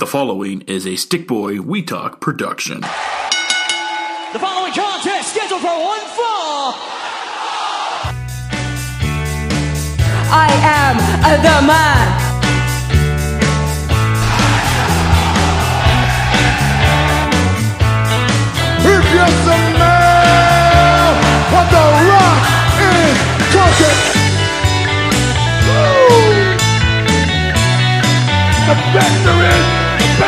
The following is a Stickboy We Talk production. The following contest scheduled for one fall. I am uh, the man. If you smell what the rock is cooking, Woo! the best there is, the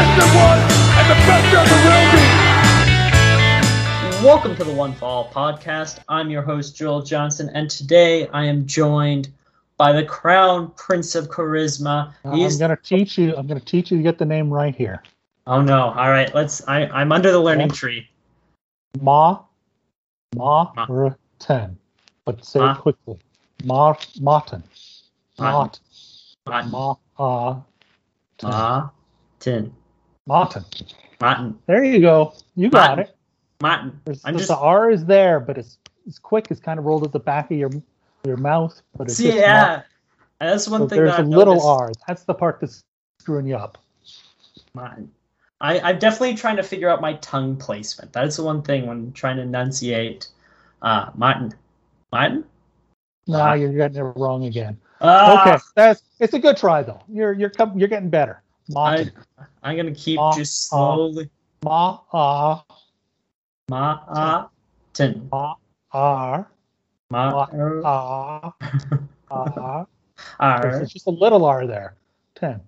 best there was, and the best there ever will be. Welcome to the One Fall podcast. I'm your host, Joel Johnson, and today I am joined by the crown prince of charisma. Uh, He's- I'm gonna teach you. I'm gonna teach you to get the name right here. oh no! All right, let's. I, I'm under the learning Yeah. tree. Ma, Ma, Ma. ten. But say Ma. it quickly. Ma, Martin. Martin. Mart. Martin. Ma, Martin. Martin. Martin. There you go. You got Martin. it. Martin. There's, I'm there's just. the R is there, but it's it's quick. It's kind of rolled at the back of your your mouth, but it's See, yeah. That's one So thing there's that a little. R. That's the part that's screwing you up. Martin. I, I'm definitely trying to figure out my tongue placement. That's the one thing when trying to enunciate. Uh, Martin. Martin. No, Ah. you're getting it wrong again. Ah, Okay, that's it's a good try though. You're you're you're getting better. Martin. I, I'm gonna keep Ma- just uh, slowly. Ma, ah, Martin. ma, R, Ma. ah, ah. R. Just a little R there. 10.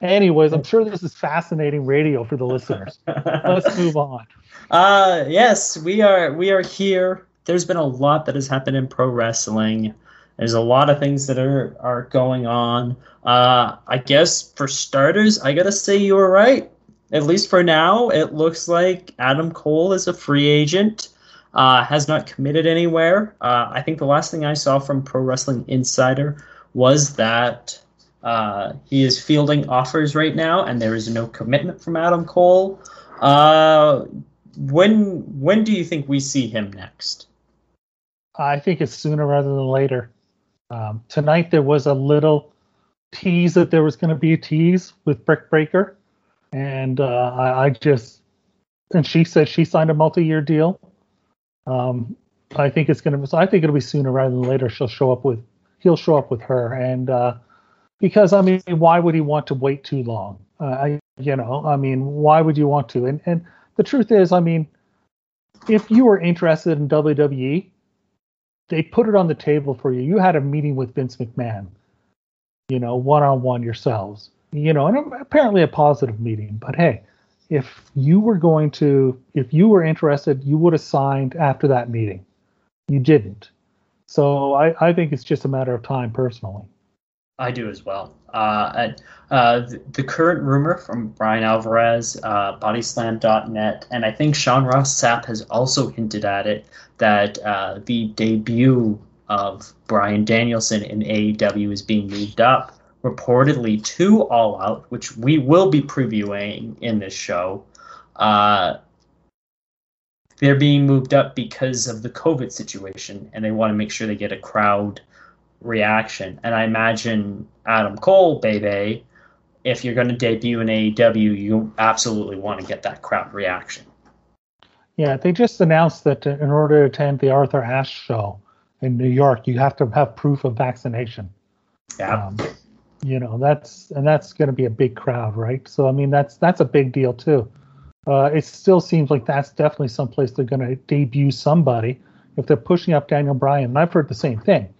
Anyways, I'm sure this is fascinating radio for the listeners. Let's move on. Uh, yes, we are. We are here. There's been a lot that has happened in pro wrestling. There's a lot of things that are are going on. Uh, I guess for starters, I gotta say you were right. At least for now, it looks like Adam Cole is a free agent. Uh, has not committed anywhere. Uh, I think the last thing I saw from Pro Wrestling Insider was that uh, he is fielding offers right now, and there is no commitment from Adam Cole. Uh, when when do you think we see him next? I think it's sooner rather than later. Um, tonight there was a little tease that there was going to be a tease with Britt Baker, and uh, I, I just and she said she signed a multi-year deal. Um, I think it's going to. So I think it'll be sooner rather than later. She'll show up with he'll show up with her, and uh, because I mean, why would he want to wait too long? Uh, I you know, I mean, why would you want to? And and the truth is, I mean, if you were interested in WWE, they put it on the table for you. You had a meeting with Vince McMahon, you know, one on one yourselves, you know, and apparently a positive meeting. But hey, if you were going to, if you were interested, you would have signed after that meeting. You didn't. So I, I think it's just a matter of time, personally. I do as well. Uh, uh, the, the current rumor from Bryan Alvarez, uh, Bodyslam.net, and I think Sean Ross Sapp has also hinted at it that uh, the debut of Bryan Danielson in AEW is being moved up, reportedly to All Out, which we will be previewing in this show. Uh, they're being moved up because of the COVID situation, and they want to make sure they get a crowd reaction. And I imagine Adam Cole, baby, if you're going to debut in AEW, you absolutely want to get that crowd reaction. Yeah, they just announced that in order to attend the Arthur Ashe show in New York, you have to have proof of vaccination. Yeah. Um, you know, that's and that's going to be a big crowd, right? So I mean, that's that's a big deal too. Uh, it still seems like that's definitely someplace they're going to debut somebody if they're pushing up Daniel Bryan. And I've heard the same thing,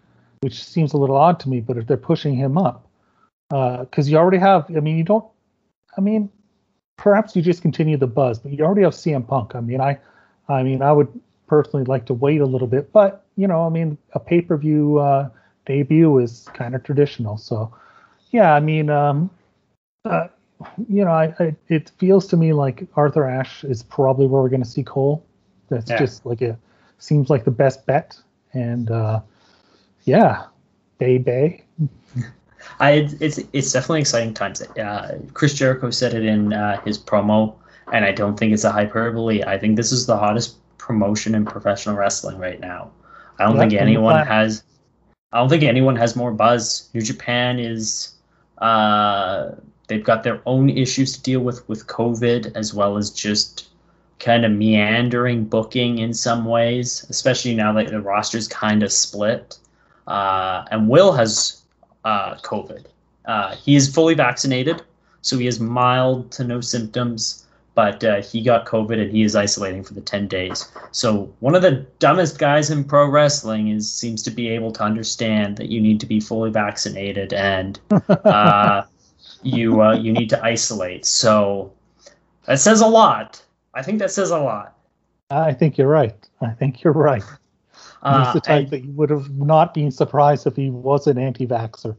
which seems a little odd to me. But if they're pushing him up, because you already have, I mean, you don't. I mean, perhaps you just continue the buzz, but you already have CM Punk. I mean, I, I mean, I would personally like to wait a little bit, but you know, I mean, a pay per view uh, debut is kind of traditional, so yeah, I mean, um, uh, you know, I, I, it feels to me like Arthur Ashe is probably where we're going to see Cole. That's Yeah. just like a seems like the best bet, and uh, yeah, Bay Bay. I it's it's definitely exciting times. Uh, Chris Jericho said it in uh, his promo, and I don't think it's a hyperbole. I think this is the hottest promotion in professional wrestling right now. I don't Yeah, think anyone has. I don't think anyone has more buzz. New Japan is uh, they've got their own issues to deal with with COVID, as well as just kind of meandering booking in some ways, especially now that the roster's kind of split. Uh, and Will has uh, COVID. Uh, he is fully vaccinated, so he has mild to no symptoms, but uh, he got COVID and he is isolating for the 10 days. So one of the dumbest guys in pro wrestling is seems to be able to understand that you need to be fully vaccinated and uh, you uh, you need to isolate. So that says a lot. I think that says a lot. I think you're right. I think you're right. He's the type and- that you would have not been surprised if he was an anti-vaxxer.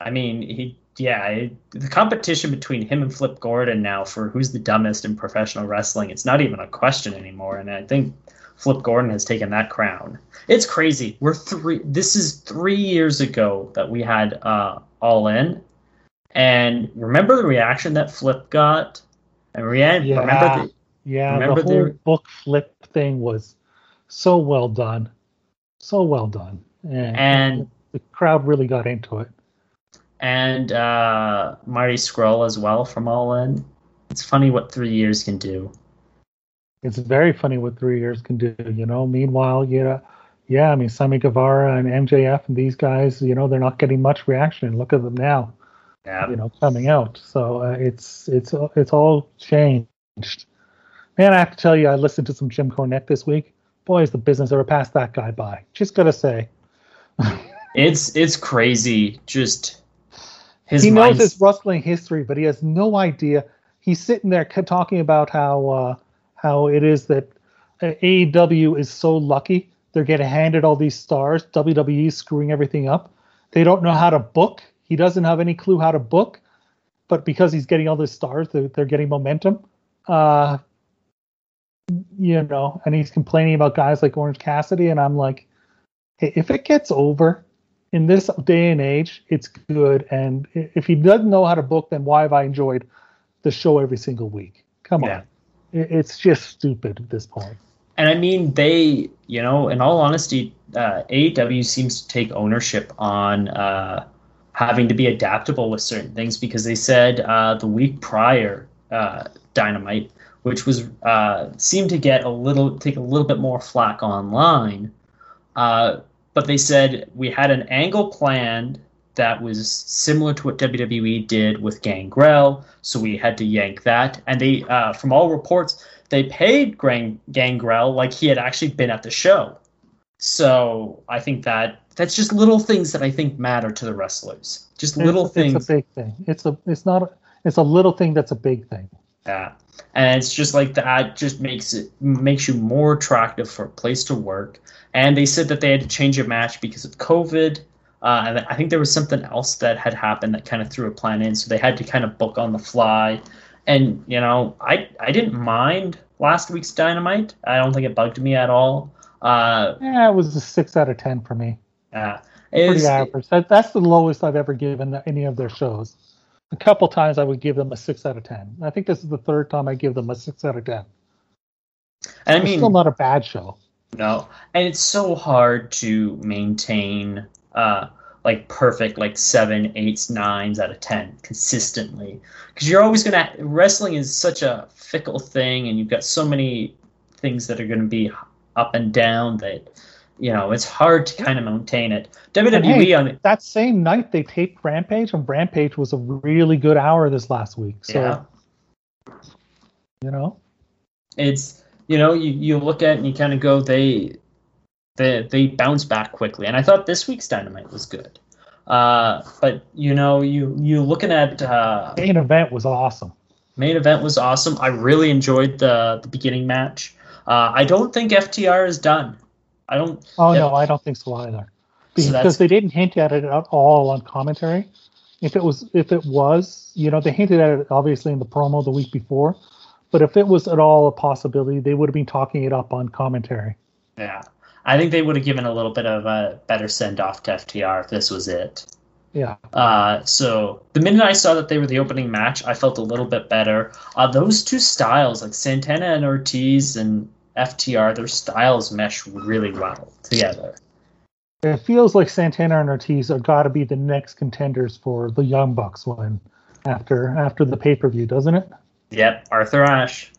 I mean, he yeah, it, the competition between him and Flip Gordon now for who's the dumbest in professional wrestling, it's not even a question anymore. And I think Flip Gordon has taken that crown. It's crazy. We're three. This is three years ago that we had uh, All In, and remember the reaction that Flip got. And Rianne, Yeah. remember the, Yeah, Remember the whole there- book flip thing was so well done, so well done, and, and the crowd really got into it. and uh, Marty Scurll as well from All In. It's funny what three years can do. It's very funny what three years can do. You know, meanwhile, yeah, yeah. I mean, Sammy Guevara and MJF and these guys, you know, they're not getting much reaction. Look at them now. Yeah. you know, coming out. So uh, it's it's it's all changed. Man, I have to tell you, I listened to some Jim Cornette this week. Boy, is the business ever passed that guy by. Just gotta say, It's it's crazy. Just his he knows his wrestling history, but he has no idea. He's sitting there talking about how uh, how it is that uh, AEW is so lucky they're getting handed all these stars. WWE screwing everything up. They don't know how to book. He doesn't have any clue how to book, but because he's getting all these stars, they're, they're getting momentum. Uh, you know, and he's complaining about guys like Orange Cassidy, and I'm like, hey, if it gets over in this day and age, it's good. And if he doesn't know how to book, then why have I enjoyed the show every single week? Come Yeah. on, it's just stupid at this point. And I mean, they, you know, in all honesty, uh, AEW seems to take ownership on uh, having to be adaptable with certain things because they said uh, the week prior, uh, Dynamite, which was uh, seemed to get a little take a little bit more flack online, uh, but they said we had an angle planned that was similar to what WWE did with Gangrel, so we had to yank that. And they, uh, from all reports, they paid Gang- Gangrel like he had actually been at the show. So I think that that's just little things that I think matter to the wrestlers. Just little it's, things. It's a big thing. It's a. It's not. A, it's a little thing that's a big thing. Yeah. And it's just like that just makes it makes you more attractive for a place to work. And they said that they had to change a match because of COVID. Uh, and I think there was something else that had happened that kind of threw a plan in, so they had to kind of book on the fly. And you know, I I didn't mind last week's Dynamite. I don't think it bugged me at all. Uh, Yeah, it was a six out of ten for me. uh, Pretty average. That, that's the lowest I've ever given any of their shows. A couple times I would give them a six out of ten. I think this is the third time I give them a six out of ten. and I It's mean, still not a bad show. No, and it's so hard to maintain uh like perfect like seven, eights, nines out of ten consistently because you're always gonna wrestling is such a fickle thing, and you've got so many things that are gonna be up and down that you know it's hard to kind of maintain it. WWE hey, on the, that same night they taped Rampage, and Rampage was a really good hour this last week. So yeah. you know, it's you know you, you look at it and you kind of go they they they bounce back quickly and i thought this week's dynamite was good uh, but you know you you looking at uh, main event was awesome. main event was awesome i really enjoyed the the beginning match uh, i don't think ftr is done i don't Oh yeah, no, I don't think so either. So Because they didn't hint at it at all on commentary. If it was, if it was, you know, they hinted at it obviously in the promo the week before, but if it was at all a possibility, they would have been talking it up on commentary. yeah i think they would have given a little bit of a better send off to ftr if this was it Yeah, Uh, so the minute I saw that they were the opening match, I felt a little bit better. Uh, those two styles, like Santana and Ortiz and FTR, their styles mesh really well together. it feels like Santana and Ortiz are got to be the next contenders for the Young Bucks when after after the pay per view, doesn't it? Yep, Arthur Ashe.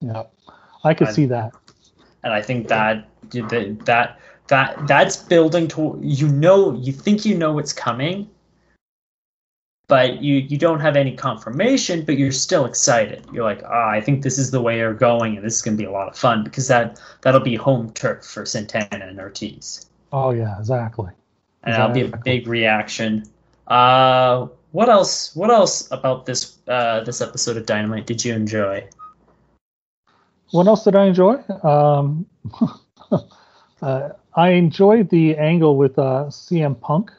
Yeah, I could I- see that. and I think that that that that that's building to you know you think you know what's coming, but you you don't have any confirmation, but you're still excited. You're like, ah, I think this is the way you're going, and this is gonna be a lot of fun because that that'll be home turf for Santana and Ortiz, Oh yeah, exactly. and that'll be a big reaction. Uh, what else? What else about this uh this episode of Dynamite did you enjoy? What else did I enjoy? Um, uh, I enjoyed the angle with uh, CM Punk.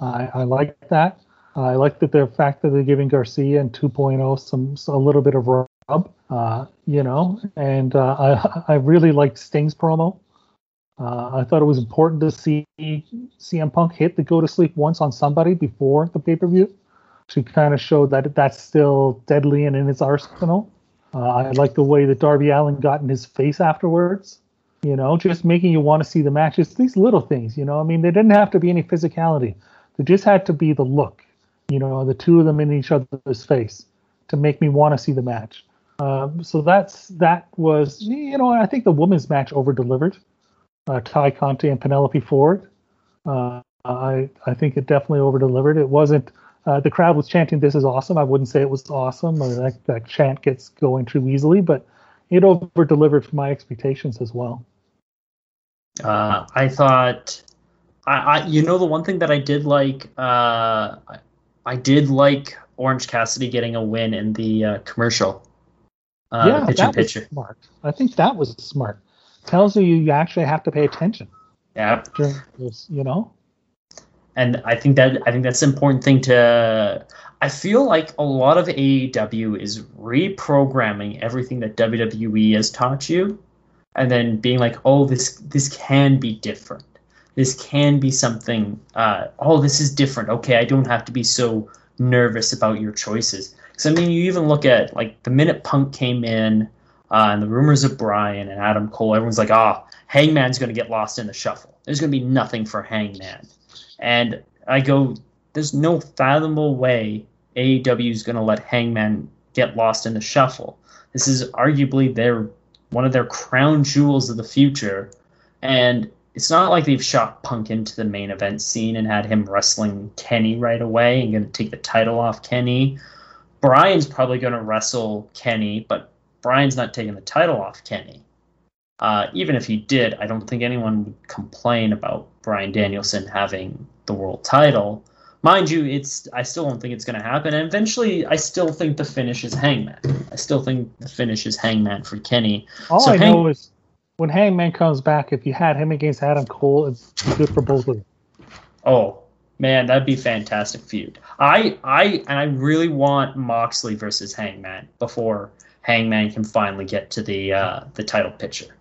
I, I like that. I like that the fact that they're giving Garcia and 2.0 some a little bit of rub, uh, you know. And uh, I I really liked Sting's promo. Uh, I thought it was important to see CM Punk hit the go to sleep once on somebody before the pay per view to kind of show that that's still deadly and in his arsenal. Uh, I like the way that Darby Allin got in his face afterwards. You know, just making you want to see the match. It's these little things. You know, I mean, there didn't have to be any physicality. There just had to be the look. You know, the two of them in each other's face to make me want to see the match. Um, so that's that was you know I think the women's match over delivered. Uh, Tay Conti and Penelope Ford. Uh, I I think it definitely over delivered. It wasn't. Uh, the crowd was chanting, "This is awesome." I wouldn't say it was awesome. Or that that chant gets going too easily, but it over delivered for my expectations as well. Uh, I thought, I, I, you know, the one thing that I did like, uh, I, did like Orange Cassidy getting a win in the uh, commercial. Uh, yeah, pitch that picture. was smart. I think that was smart. Tells you you actually have to pay attention Yeah, during this. You know. and I think that I think that's an important thing to. I feel like a lot of AEW is reprogramming everything that WWE has taught you, and then being like, "Oh, this this can be different. This can be something. Uh, oh, this is different. Okay, I don't have to be so nervous about your choices." Because I mean, you even look at like the minute Punk came in, uh, and the rumors of Bryan and Adam Cole, everyone's like, "Ah, Hangman's going to get lost in the shuffle. There's going to be nothing for Hangman." And I go, there's no fathomable way AEW is going to let Hangman get lost in the shuffle. This is arguably their one of their crown jewels of the future, and it's not like they've shot Punk into the main event scene and had him wrestling Kenny right away and going to take the title off Kenny. Bryan's probably going to wrestle Kenny, but Bryan's not taking the title off Kenny. Uh, even if he did, I don't think anyone would complain about Bryan Danielson having the world title. Mind you, it's I still don't think it's going to happen. And eventually, I still think the finish is Hangman. I still think the finish is Hangman for Kenny. All So I Hang- know is when Hangman comes back, if you had him against Adam Cole, it's good for both of them. Oh man, that'd be fantastic feud. I I and I really want Moxley versus Hangman before Hangman can finally get to the uh, the title picture.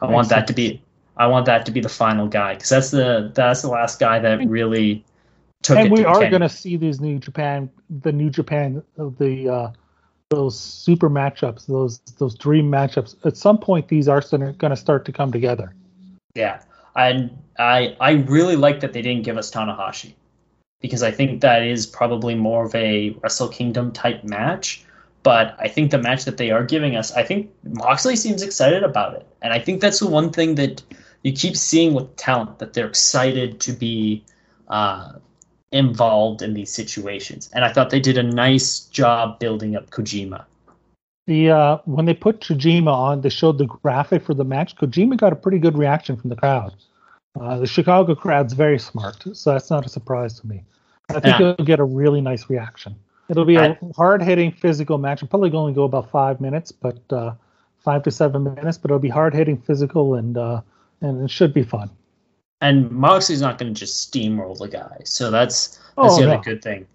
I want that to be I want that to be the final guy because that's the that's the last guy that really took and it. we to are going to see these new Japan, the new Japan, the uh, those super matchups, those those dream matchups. At some point, these are going to start to come together. Yeah, and I I really like that they didn't give us Tanahashi because I think that is probably more of a Wrestle Kingdom type match. But I think the match that they are giving us, I think Moxley seems excited about it, and I think that's the one thing that you keep seeing with talent that they're excited to be uh, involved in these situations. And I thought they did a nice job building up Kojima. The uh, when they put Kojima on, they showed the graphic for the match. Kojima got a pretty good reaction from the crowd. Uh, the Chicago crowd's very smart, so that's not a surprise to me. I think Yeah. it'll get a really nice reaction. It'll be a hard-hitting physical match. It'll probably only go about five minutes, but uh, five to seven minutes. But it'll be hard-hitting, physical, and uh, and it should be fun. And Moxley's not going to just steamroll the guy, so that's that's Oh, the other no. good thing.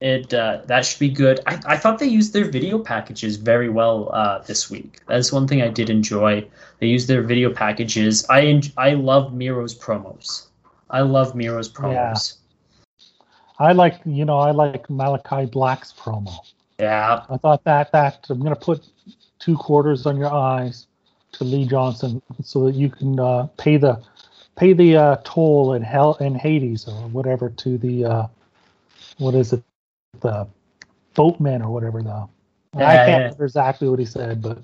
It uh, that should be good. I, I thought they used their video packages very well uh, this week. That's one thing I did enjoy. They used their video packages. I en- I love Miro's promos. I love Miro's promos. I like, you know, I like Malachi Black's promo. Yeah, I thought that that I'm gonna put two quarters on your eyes to Lee Johnson so that you can uh, pay the pay the uh, toll in hell in Hades or whatever to the uh, what is it, the boatman or whatever. I Yeah, can't yeah. remember exactly what he said, but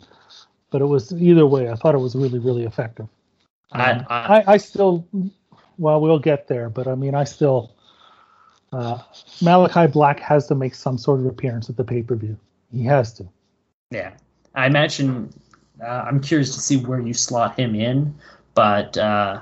but it was either way. I thought it was really really effective. I, Um, I, I, I still, well, we'll get there, but I mean, I still, uh, Malachi Black has to make some sort of appearance at the pay per view. He has to. Yeah, I imagine. Uh, I'm curious to see where you slot him in, but uh,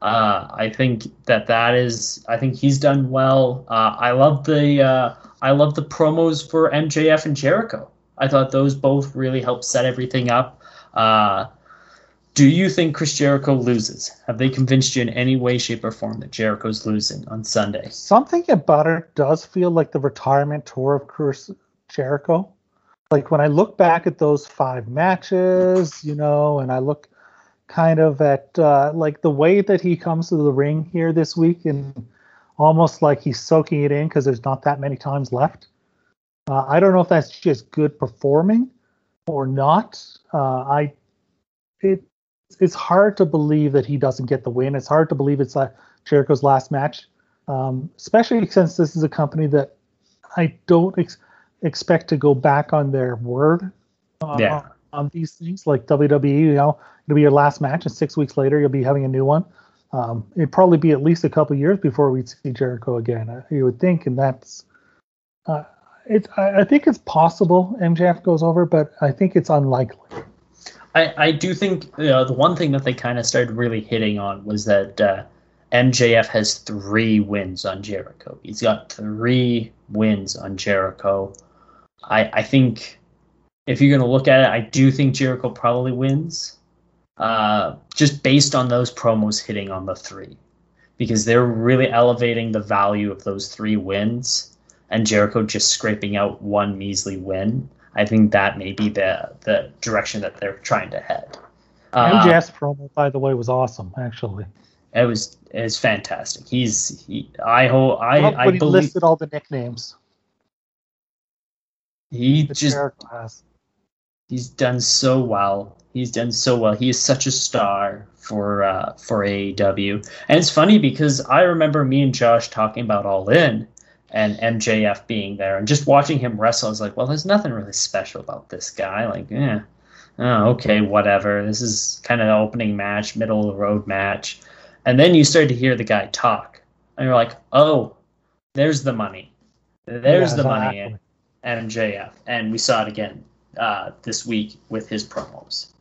uh, I think that that is. I think he's done well. Uh, I love the. Uh, I love the promos for MJF and Jericho. I thought those both really helped set everything up. Uh, do you think Chris Jericho loses? Have they convinced you in any way, shape, or form that Jericho's losing on Sunday? Something about it does feel like the retirement tour of Chris Jericho. Like when I look back at those five matches, you know, and I look kind of at uh, like the way that he comes to the ring here this week, and almost like he's soaking it in because there's not that many times left. Uh, I don't know if that's just good performing or not. Uh, I it it's hard to believe that he doesn't get the win. It's hard to believe it's uh, Jericho's last match, um, especially since this is a company that I don't ex- expect to go back on their word uh, Yeah. on these things. Like WWE, you know, it'll be your last match, and six weeks later you'll be having a new one. Um, it'd probably be at least a couple years before we'd see Jericho again. uh, You would think, and that's uh, it's. I, I think it's possible MJF goes over, but I think it's unlikely. I, I do think uh, the one thing that they kind of started really hitting on was that uh, MJF has three wins on Jericho. He's got three wins on Jericho. I, I think if you're going to look at it, I do think Jericho probably wins, uh, just based on those promos hitting on the three, because they're really elevating the value of those three wins, and Jericho just scraping out one measly win. I think that may be the the direction that they're trying to head. Uh, MJF's promo, by the way, was awesome. Actually, it was it's fantastic. He's he, I hope I I he believe listed all the nicknames he just he's done so well. He's done so well. He is such a star for uh, for AEW, and it's funny because I remember me and Josh talking about All In and MJF being there, and just watching him wrestle. I was like, well, there's nothing really special about this guy. Like, yeah, oh, okay, whatever. This is kind of an opening match, middle of the road match, and then you start to hear the guy talk, and you're like, oh, there's the money. There's Yeah, the money MJF, and we saw it again uh, this week with his promos.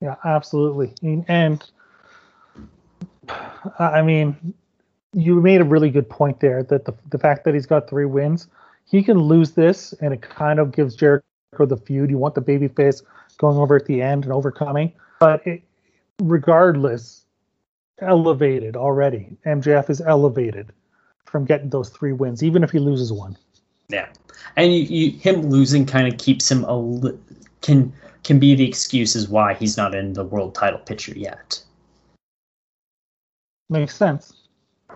Yeah, absolutely. And, I mean, you made a really good point there that the the fact that he's got three wins, he can lose this, and it kind of gives Jericho the feud. You want the babyface going over at the end and overcoming, but it, regardless, elevated already. MJF is elevated from getting those three wins, even if he loses one. Yeah, and you, you, him losing kind of keeps him a li- can can be the excuses why he's not in the world title picture yet. Makes sense.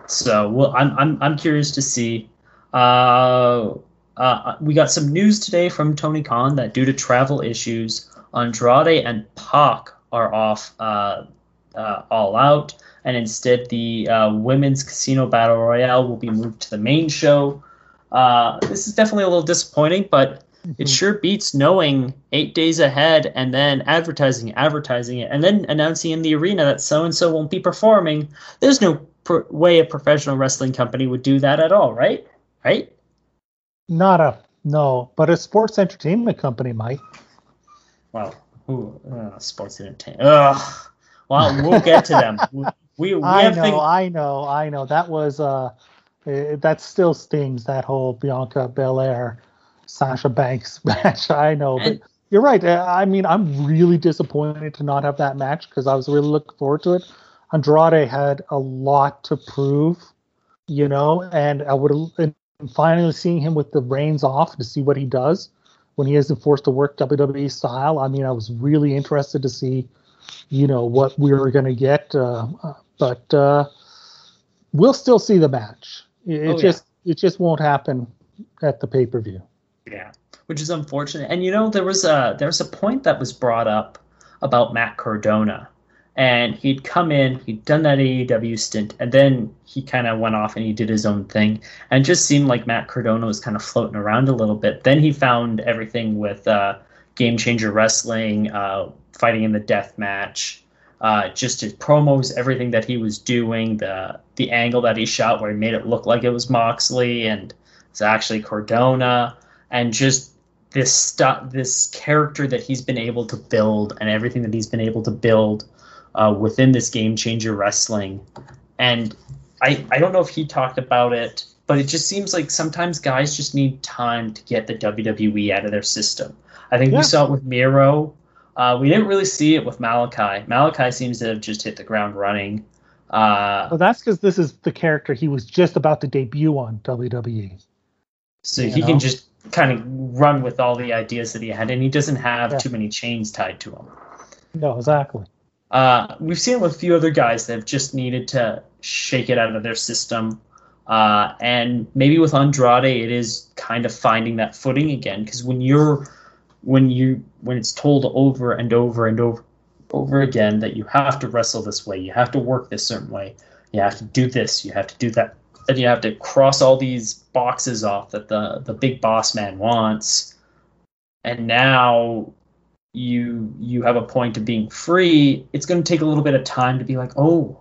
So, well, I'm I'm I'm curious to see. Uh, uh, we got some news today from Tony Khan that due to travel issues, Andrade and Pac are off uh, uh, all out, and instead the uh, women's casino battle royale will be moved to the main show. Uh, this is definitely a little disappointing, but it sure beats knowing eight days ahead and then advertising, advertising it, and then announcing in the arena that so and so won't be performing. There's no pr- way a professional wrestling company would do that at all, right? Right? Not a no, but a sports entertainment company might. Well, ooh, uh, sports entertainment. Ugh. Well, we'll get to them. We we, I have know. I know, I know. That was uh, eh, that still stings that whole Bianca Belair, Sasha Banks match. I know, but you're right. Uh, I mean, I'm really disappointed to not have that match because I was really looking forward to it. Andrade had a lot to prove, you know, and I would and finally seeing him with the reins off to see what he does when he isn't forced to work WWE style. I mean, I was really interested to see, you know, what we were going to get. Uh, uh, but uh, we'll still see the match. It, Oh, yeah. just it just won't happen at the pay per view. Yeah, which is unfortunate. And you know, there was a there was a point that was brought up about Matt Cardona, and he'd come in, he'd done that AEW stint, and then he kind of went off and he did his own thing, and just seemed like Matt Cardona was kind of floating around a little bit. Then he found everything with uh, Game Changer Wrestling, uh, fighting in the death match, uh, just his promos, everything that he was doing, the the angle that he shot where he made it look like it was Moxley and it's actually Cardona, and just this stuff, this character that he's been able to build, and everything that he's been able to build uh, within this game changer wrestling. And I, I don't know if he talked about it, but it just seems like sometimes guys just need time to get the WWE out of their system. I think Yeah. we saw it with Miro. Uh, we didn't really see it with Malachi. Malachi seems to have just hit the ground running. Uh, Well, that's because this is the character he was just about to debut on. WWE. so he know? can just kind of run with all the ideas that he had, and he doesn't have Yeah. too many chains tied to him. No, exactly. Uh, we've seen it with a few other guys that have just needed to shake it out of their system. Uh, and maybe with Andrade, it is kind of finding that footing again. Because when you're, when you, when it's told over and over and over, over again that you have to wrestle this way, you have to work this certain way, you have to do this, you have to do that, and you have to cross all these boxes off that the the big boss man wants. And now you you have a point of being free, it's going to take a little bit of time to be like, oh,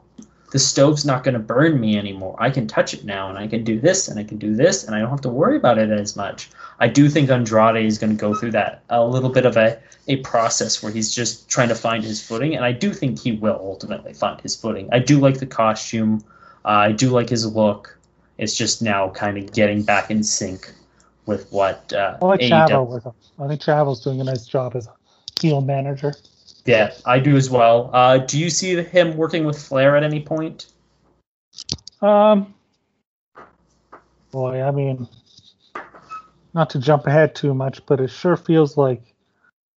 the stove's not going to burn me anymore. I can touch it now, and I can do this, and I can do this, and I don't have to worry about it as much. I do think Andrade is going to go through that a little bit of a a process where he's just trying to find his footing, and I do think he will ultimately find his footing. I do like the costume. Uh, I do like his look. It's just now kind of getting back in sync with what uh, I like AEW Chavo with him. I think Chavo's doing a nice job as a heel manager. Yeah, I do as well. Uh, do you see him working with Flair at any point? Um, boy, I mean, not to jump ahead too much, but it sure feels like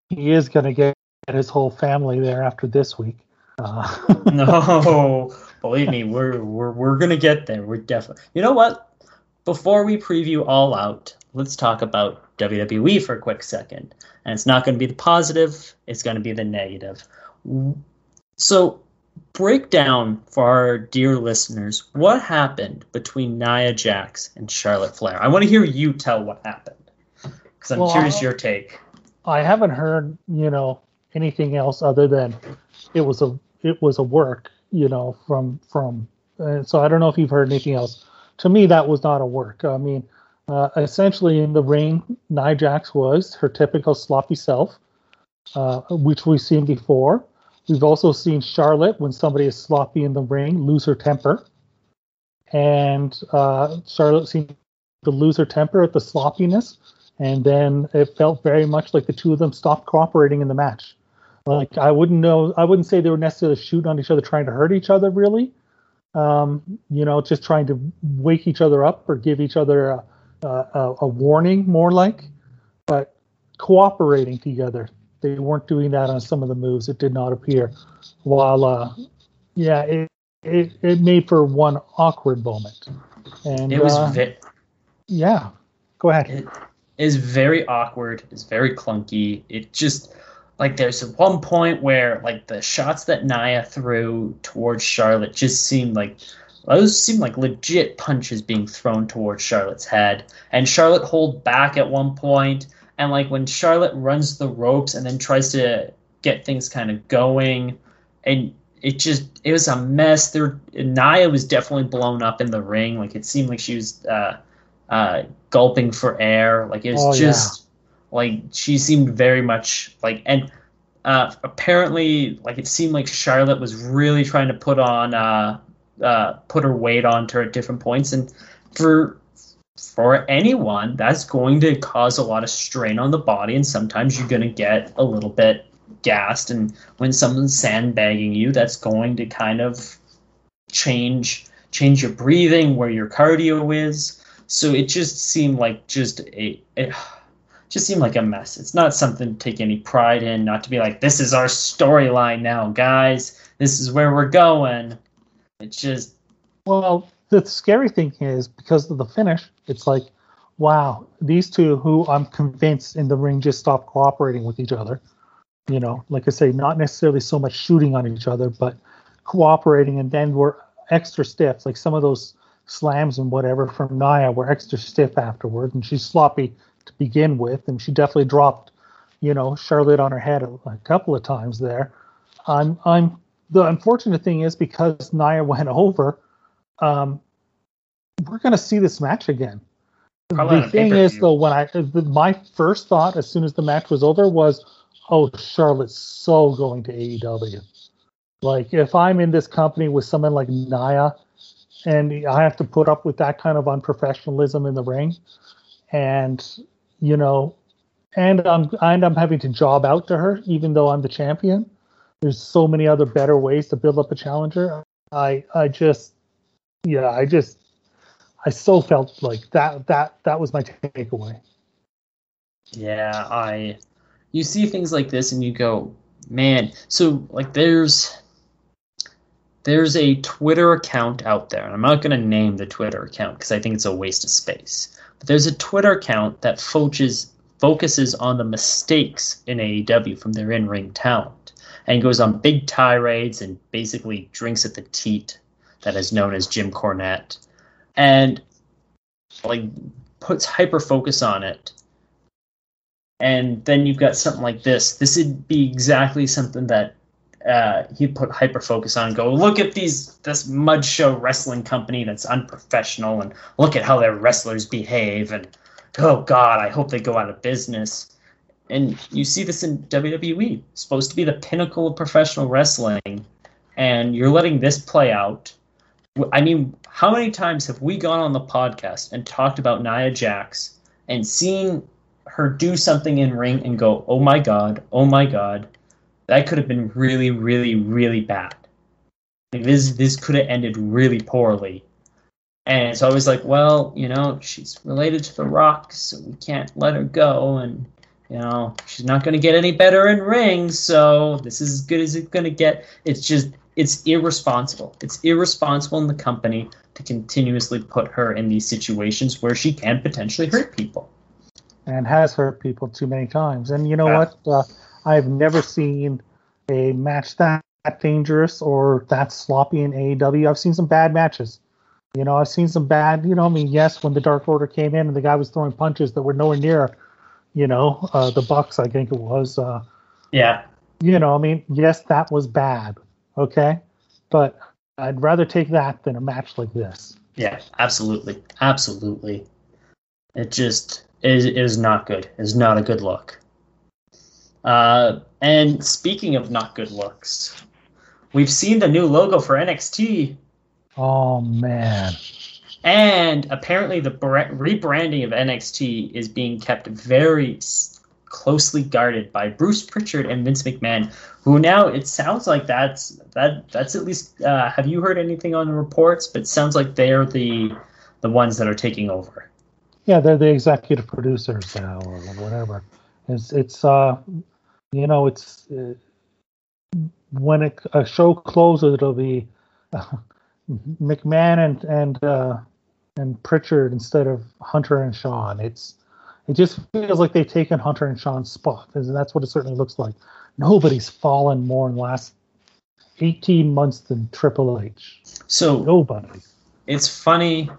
he is going to get his whole family there after this week. Uh, no, believe me, we're we're we're gonna get there. We're definitely. You know what? Before we preview All Out, let's talk about WWE for a quick second. And it's not going to be the positive; it's going to be the negative. So, break down for our dear listeners what happened between Nia Jax and Charlotte Flair. I want to hear you tell what happened because I'm Well, curious your take. I haven't heard, you know, anything else other than it was a it was a work, you know, from from. Uh, so I don't know if you've heard anything else. To me, that was not a work. I mean, uh, essentially in the ring, Nia Jax was her typical sloppy self, uh, which we've seen before. We've also seen Charlotte when somebody is sloppy in the ring lose her temper, and uh, Charlotte seemed to lose her temper at the sloppiness and then it felt very much like the two of them stopped cooperating in the match. Like I wouldn't know, I wouldn't say they were necessarily shooting on each other, trying to hurt each other, really. Um, you know, just trying to wake each other up or give each other a, a, a warning, more like. But cooperating together, they weren't doing that on some of the moves. It did not appear. While, uh, yeah, it, it it made for one awkward moment. And It was uh, yeah. Go ahead. it is very awkward. It's very clunky. It just like there's one point where like the shots that Nia threw towards Charlotte just seemed like those seemed like legit punches being thrown towards Charlotte's head, and Charlotte hold back at one point, and like when Charlotte runs the ropes and then tries to get things kind of going, and it just it was a mess. There, Nia was definitely blown up in the ring. Like it seemed like she was. Uh, uh, gulping for air. Like it was Oh, yeah. just like she seemed very much like and uh, apparently like it seemed like Charlotte was really trying to put on uh, uh, put her weight onto her at different points. And for for anyone that's going to cause a lot of strain on the body. And sometimes you're going to get a little bit gassed. And when someone's sandbagging you that's going to kind of change change your breathing where your cardio is. So it just seemed like just a it just seemed like a mess. It's not something to take any pride in not to be like this is our storyline now guys. This is where we're going it's just Well, the scary thing is because of the finish, it's like, wow, these two who I'm convinced in the ring just stopped cooperating with each other. You know, like I say, not necessarily so much shooting on each other, but cooperating, and then we're extra stiff. Like some of those slams and whatever from Nia were extra stiff afterward, and she's sloppy to begin with, and she definitely dropped, you know, Charlotte on her head a, a couple of times there. I'm, I'm. The unfortunate thing is because Nia went over, um, we're going to see this match again. Probably the thing is, though, when I my first thought as soon as the match was over was, "Oh, Charlotte's so going to AEW." Like, if I'm in this company with someone like Nia, and I have to put up with that kind of unprofessionalism in the ring, and you know, and I'm and I'm having to job out to her, even though I'm the champion. There's so many other better ways to build up a challenger. I I just yeah, I just I so felt like that that that was my takeaway. Yeah, I. You see things like this and you go, man. So like, there's there's a Twitter account out there, and I'm not going to name the Twitter account because I think it's a waste of space. But there's a Twitter account that focuses focuses on the mistakes in AEW from their in-ring talent, and goes on big tirades and basically drinks at the teat that is known as Jim Cornette, and like puts hyper focus on it and then you've got something like this. This would be exactly something that uh, he'd put hyper focus on. Go look at these this mud show wrestling company that's unprofessional, and look at how their wrestlers behave, and oh god, I hope they go out of business. And you see this in WWE, supposed to be the pinnacle of professional wrestling, and you're letting this play out. I mean, how many times have we gone on the podcast and talked about Nia Jax and seen her do something in ring and go, "Oh my god, oh my god, that could have been really, really, really bad. This, this could have ended really poorly." And it's always like, well, you know, she's related to The Rock, so we can't let her go, and you know, she's not going to get any better in rings, so this is as good as it's going to get. It's just, it's irresponsible. It's irresponsible in the company to continuously put her in these situations where she can potentially hurt people. and has hurt people too many times. And you know Yeah. what? Uh, I've never seen a match that, that dangerous or that sloppy in AEW. I've seen some bad matches. You know, I've seen some bad. You know, I mean, yes, when the Dark Order came in and the guy was throwing punches that were nowhere near, you know, uh, the Bucks. I think it was. Uh, Yeah, you know, I mean, yes, that was bad. Okay, but I'd rather take that than a match like this. Yeah, absolutely, absolutely. It just is is not good. Is not a good look. Uh, and speaking of not good looks, we've seen the new logo for NXT, Oh man. And apparently the rebranding of NXT is being kept very closely guarded by Bruce Pritchard and Vince McMahon, who now it sounds like that's that that's at least. Uh, have you heard anything on the reports? But sounds like they're the the ones that are taking over. Yeah, they're the executive producers now, or whatever. It's it's uh, you know, it's uh, when it, a show closes, it'll be uh, McMahon and and uh, and Pritchard instead of Hunter and Shawn. It's it just feels like they've taken Hunter and Shawn's spot, and that's what it certainly looks like. Nobody's fallen more in the last eighteen months than Triple H. So Nobody. it's funny.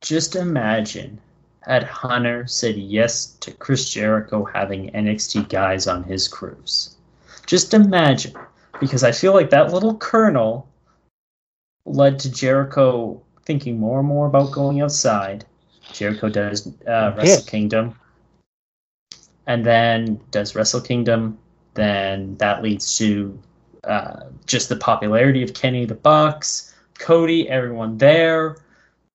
Just imagine had Hunter said yes to Chris Jericho having NXT guys on his cruise. Just imagine, because I feel like that little kernel led to Jericho thinking more and more about going outside. Jericho does uh, Wrestle Yes. Kingdom, and then does Wrestle Kingdom. Then that leads to uh, just the popularity of Kenny the Bucks, Cody, everyone there.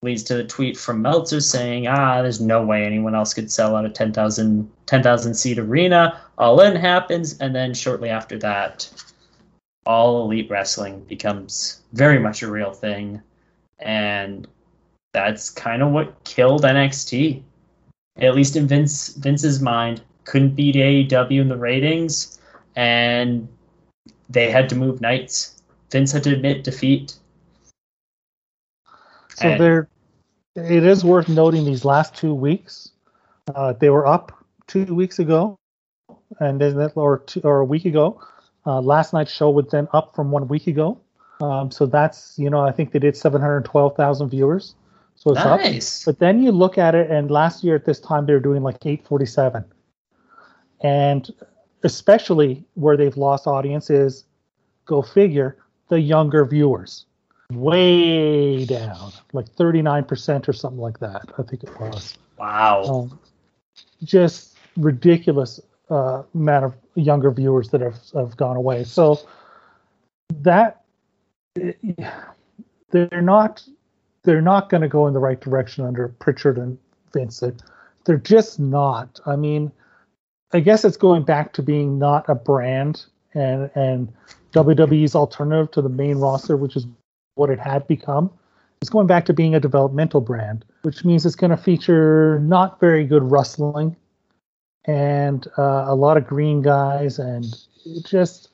Leads to the tweet from Meltzer saying, "Ah, there's no way anyone else could sell out a 10,000 10,000 seat arena." All in happens, and then shortly after that, all elite wrestling becomes very much a real thing, and that's kind of what killed NXT. At least in Vince Vince's mind, couldn't beat AEW in the ratings, and they had to move nights. Vince had to admit defeat. So And- there, it is worth noting these last two weeks. Uh, they were up two weeks ago, and then that or two, or a week ago. Uh, last night's show was then up from one week ago. Um, so that's you know I think they did 712,000 viewers. So it's Nice. up. But then you look at it, and last year at this time they were doing like 847, and especially where they've lost audience is, go figure, the younger viewers, way down, like 39% or something like that. I think it was Wow. um, just ridiculous uh, amount of younger viewers that have, have gone away. So that they're not they're not going to go in the right direction under Prichard and Vincent. They're just not. I mean, I guess it's going back to being not a brand and and WWE's alternative to the main roster, which is what it had become. It's going back to being a developmental brand, which means it's going to feature not very good wrestling and uh, a lot of green guys, and it just.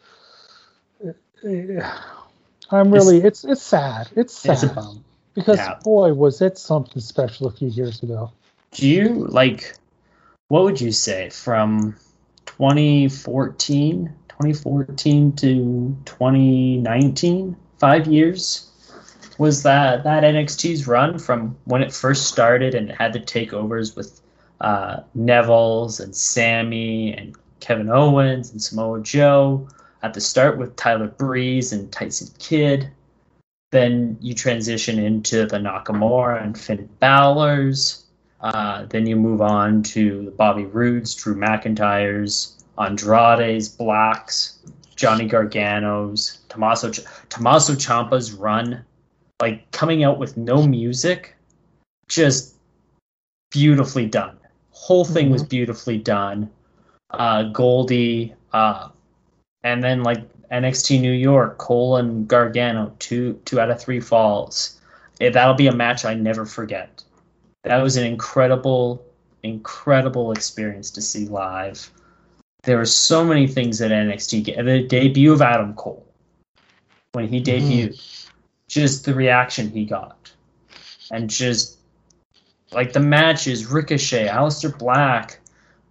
I'm really it's it's sad. It's sad It's a bum. because yeah. boy was it something special a few years ago. Do you like what would you say from 2014, 2014 to 2019, 5 years? Was that that NXT's run from when it first started and it had the takeovers with uh, Neville's and Sami and Kevin Owens and Samoa Joe at the start with Tyler Breeze and Tyson Kidd. Then you transition into the Nakamura and Finn Balor's. Uh, then you move on to the Bobby Roodes, Drew McIntyre's, Andrade's, Blacks, Johnny Gargano's, Tommaso Ch- Tommaso Ciampa's run, like coming out with no music, just beautifully done. Whole thing was beautifully done. Uh, Goldie, uh, and then like NXT New York, Cole and Gargano, two two out of three falls. That'll be a match I never forget. That was an incredible, incredible experience to see live. There were so many things at NXT. The debut of Adam Cole, when he debuted, just the reaction he got, and just like the matches, Ricochet, Aleister Black,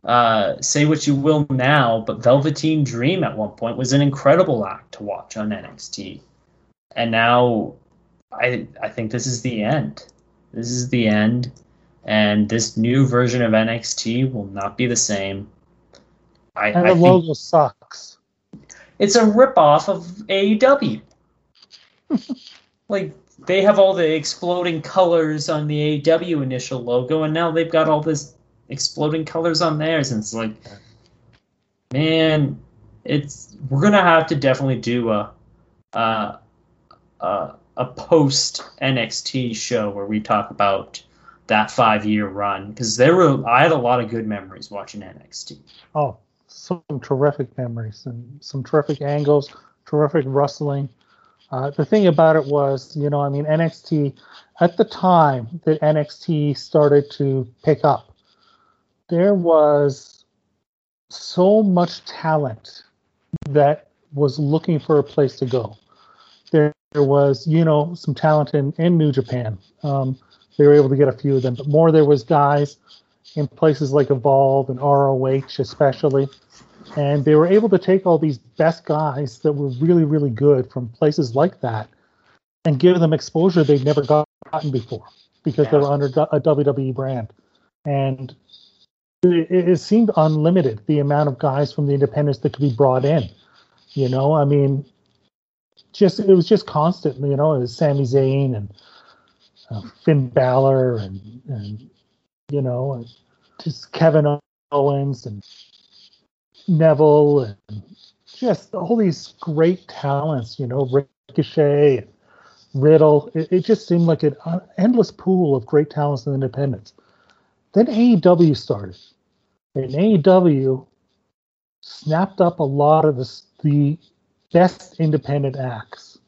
uh, say what you will now, but Velveteen Dream at one point was an incredible act to watch on NXT, and now I I think this is the end. This is the end, and this new version of NXT will not be the same. I, And I the logo sucks. it's a ripoff of AEW. like they have all the exploding colors on the AW initial logo, and now they've got all this exploding colors on theirs, and it's like, man, it's we're gonna have to definitely do a uh, uh, a post NXT show where we talk about that five year run because there were I had a lot of good memories watching NXT. Oh, some terrific memories and some terrific angles, terrific wrestling. Uh, the thing about it was, you know, I mean, NXT at the time that NXT started to pick up, there was so much talent that was looking for a place to go. There, there was, you know, some talent in, in New Japan. Um, they were able to get a few of them, but more there was guys in places like Evolve and ROH, especially. And they were able to take all these best guys that were really, really good from places like that and give them exposure they'd never gotten before because they were under a WWE brand. And it, it seemed unlimited the amount of guys from the independents that could be brought in. You know, I mean, just it was just constant. You know, it was Sami Zayn and uh, Finn Balor and and you know just Kevin Owens and Neville and just all these great talents. You know, Ricochet, and Riddle. It, it just seemed like an endless pool of great talents in independence. Then AEW started, and AEW snapped up a lot of the the best independent acts.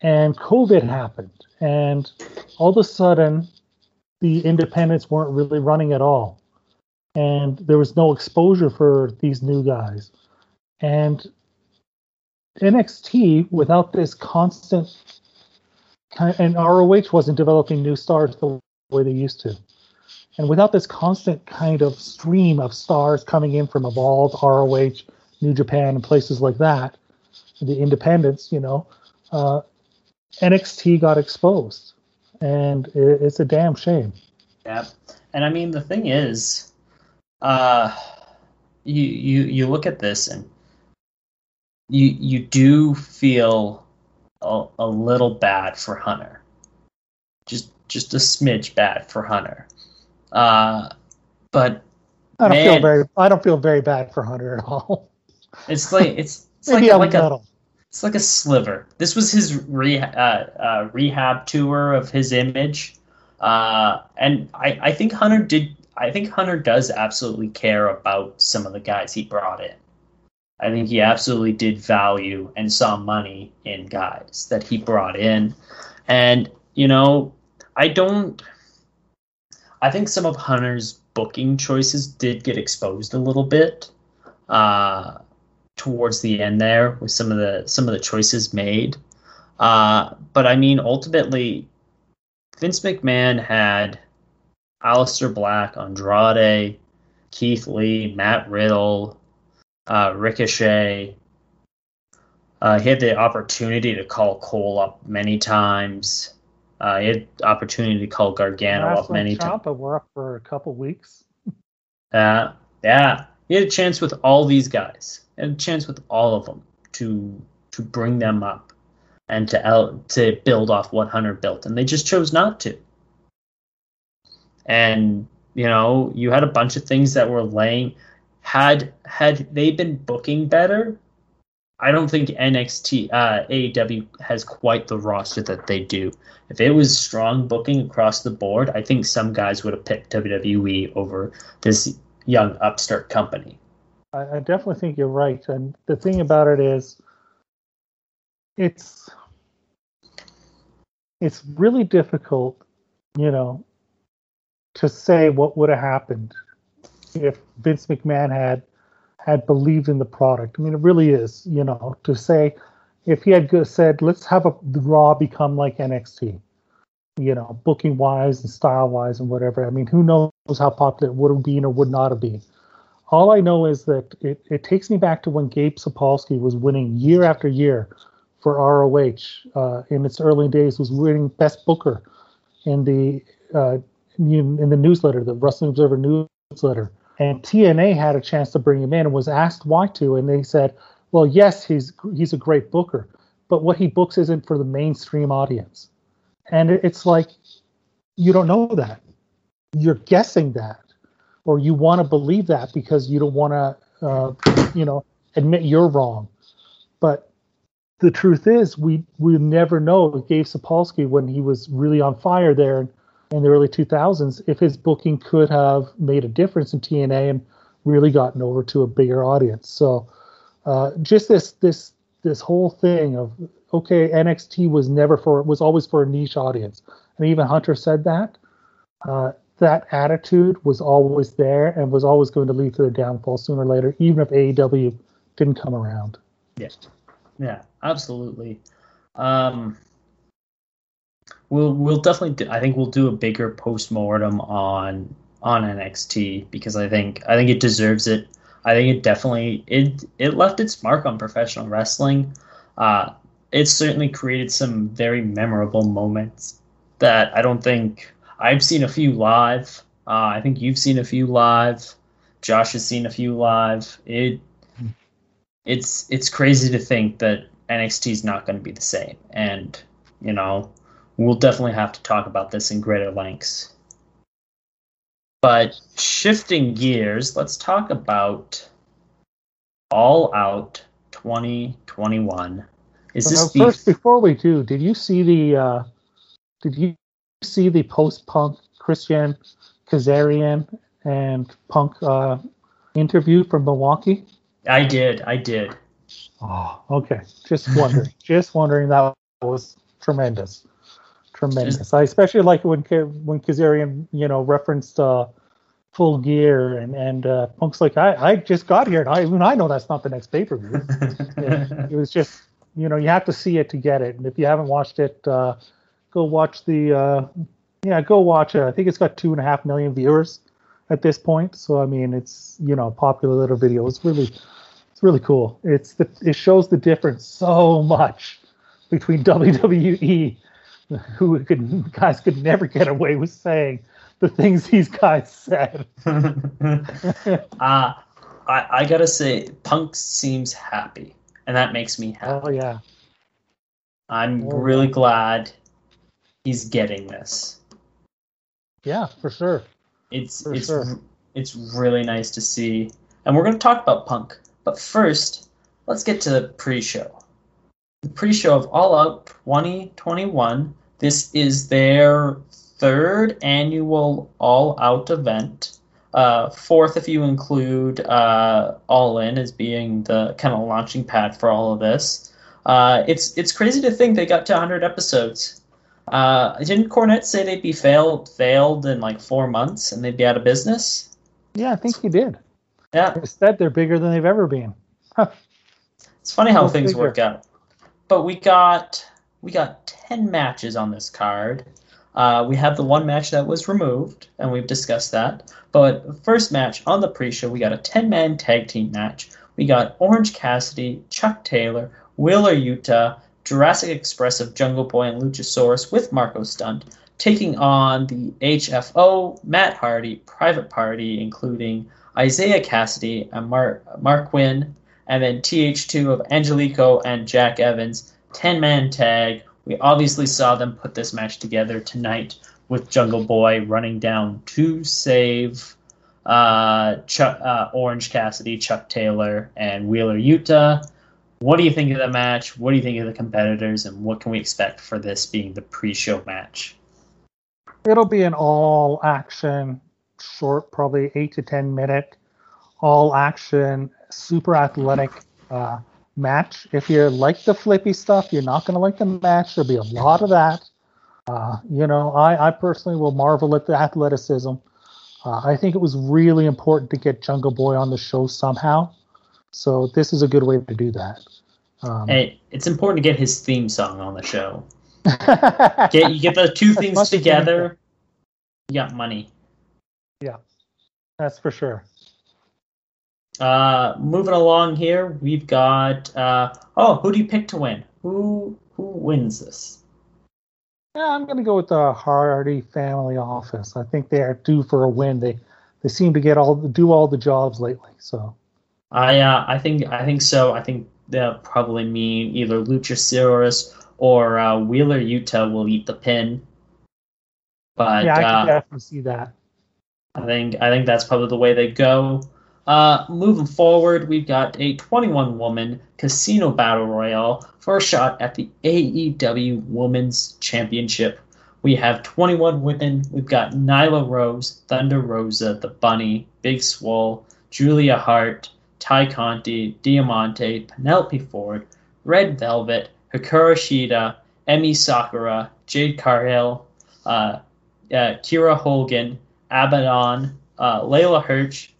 And COVID happened, and all of a sudden, the independents weren't really running at all, and there was no exposure for these new guys. And NXT, without this constant, and ROH wasn't developing new stars the way they used to. And without this constant kind of stream of stars coming in from Evolve, ROH, New Japan, and places like that, the independents, you know, uh, NXT got exposed, and it, it's a damn shame. Yeah, and I mean the thing is, uh, you you you look at this and you you do feel a, a little bad for Hunter, just just a smidge bad for Hunter. Uh, but I don't Man. feel very I don't feel very bad for Hunter at all. it's like it's it's like like a. It's like a sliver. This was his re- uh, uh, rehab tour of his image, uh, and I, I think Hunter did. I think Hunter does absolutely care about some of the guys he brought in. I think he absolutely did value and saw money in guys that he brought in, and you know, I don't. I think some of Hunter's booking choices did get exposed a little bit. Uh, towards the end there with some of the some of the choices made. Uh, but I mean, ultimately, Vince McMahon had Aleister Black, Andrade, Keith Lee, Matt Riddle, uh, Ricochet. Uh, he had the opportunity to call Cole up many times. Uh, he had opportunity to call Gargano up many times. We're up for a couple weeks. Uh, yeah, he had a chance with all these guys. He had a chance with all of them to to bring them up and to el- to build off what Hunter built, and they just chose not to. And you know, you had a bunch of things that were laying. Had had they been booking better, I don't think NXT uh, AEW has quite the roster that they do. If it was strong booking across the board, I think some guys would have picked WWE over this young upstart company. I, I definitely think you're right. And the thing about it is, it's it's really difficult, you know, to say what would have happened if Vince McMahon had had believed in the product. I mean, it really is, you know, to say if he had said, let's have a the Raw become like NXT, you know, booking wise and style wise and whatever. I mean, who knows how popular it would have been or would not have been. All I know is that it, it takes me back to when Gabe Sapolsky was winning year after year for ROH uh, in its early days, was winning Best Booker in the uh, in the newsletter, the Wrestling Observer newsletter. And TNA had a chance to bring him in and was asked why to, and they said, "Well, yes, he's he's a great booker, but what he books isn't for the mainstream audience." And it's like you don't know that. You're guessing that, or you want to believe that because you don't want to, uh, you know, admit you're wrong. But the truth is, we we never know. Gabe Sapolsky, when he was really on fire there in, in the early 2000s, if his booking could have made a difference in TNA and really gotten over to a bigger audience. So, uh, just this this this whole thing of okay, NXT was never for was always for a niche audience, and even Hunter said that. Uh, that attitude was always there and was always going to lead to their downfall sooner or later, even if AEW didn't come around. Yeah, yeah, absolutely. Um, we'll we'll definitely. Do, I think we'll do a bigger post mortem on on NXT because I think I think it deserves it. I think it definitely it it left its mark on professional wrestling. Uh, it certainly created some very memorable moments that I don't think I've seen a few live. Uh, I think you've seen a few live. Josh has seen a few live. It it's it's crazy to think that NXT is not going to be the same, and you know we'll definitely have to talk about this in greater lengths. But shifting gears, let's talk about All Out 2021. Is So this now, the first, before we do, did you see the uh, did you see the post punk Christian Kazarian and Punk uh, interview from Milwaukee? I did, I did. Oh, okay. Just wondering. just wondering. That was tremendous, tremendous. I especially like when when Kazarian, you know, referenced uh, Full Gear and and uh, Punk's like, I I just got here, and I even I know that's not the next pay per view. it was just, you know, you have to see it to get it. And if you haven't watched it, uh, go watch the uh, Yeah, go watch it. I think it's got two and a half million viewers at this point. So I mean, it's you know a popular little video. It's really it's really cool. It's the it shows the difference so much between WWE, who could guys could never get away with saying the things these guys said. uh, I, I gotta say, Punk seems happy, and that makes me happy. Oh yeah, I'm Oh, really glad he's getting this. yeah, for sure. It's For it's sure. it's really nice to see, and we're gonna talk about Punk. But first, let's get to the pre-show. The pre-show of All Out 2021. This is their third annual All Out event. Uh, fourth, if you include uh, All In as being the kind of launching pad for all of this. Uh, it's it's crazy to think they got to 100 episodes. Uh, didn't Cornette say they'd be failed failed in like four months and they'd be out of business? Yeah, I think he did. Yeah, Instead, they're bigger than they've ever been. it's funny how things figure. work out. But we got we got 10 matches on this card. Uh, we have the one match that was removed, and we've discussed that. But first match on the pre-show, we got a 10-man tag team match. We got Orange Cassidy, Chuck Taylor, Wheeler Yuta, Jurassic Express of Jungle Boy and Luchasaurus with Marco Stunt, taking on the HFO, Matt Hardy, Private Party, including Isiah Kassidy and Mar- Marq Quen, and then TH2 of Angelico and Jack Evans, 10 man tag. We obviously saw them put this match together tonight with Jungle Boy running down to save uh, Chuck, uh, Orange Cassidy, Chuck Taylor, and Wheeler Yuta. What do you think of the match? What do you think of the competitors? And what can we expect for this being the pre show match? It'll be an all action, short, probably eight to ten minute, all action, super athletic uh, match. If you like the flippy stuff, you're not going to like the match. There'll be a lot of that. Uh, you know, I, I personally will marvel at the athleticism. Uh, I think it was really important to get Jungle Boy on the show somehow. So this is a good way to do that. Um, Hey, it's important to get his theme song on the show. Get you get the two things together, you got money. Yeah, that's for sure. Uh, moving along here, we've got uh, oh, who do you pick to win? Who who wins this? Yeah, I'm going to go with the Hardy Family Office. I think they are due for a win. They they seem to get all do all the jobs lately. So I uh, I think I think so. I think they'll probably mean either Luchasaurus or uh, Wheeler Yuta will eat the pin. But yeah, I uh, can definitely see that. I think I think that's probably the way they go. Uh, moving forward, we've got a 21 woman casino battle royale for a shot at the AEW Women's Championship. We have 21 women. We've got Nyla Rose, Thunder Rosa, The Bunny, Big Swole, Julia Hart, Tay Conti, Diamante, Penelope Ford, Red Velvet, Hikaru Shida, Emi Sakura, Jade Cargill, uh, uh, Kiera Hogan, Abaddon, uh, Leyla Hirsch,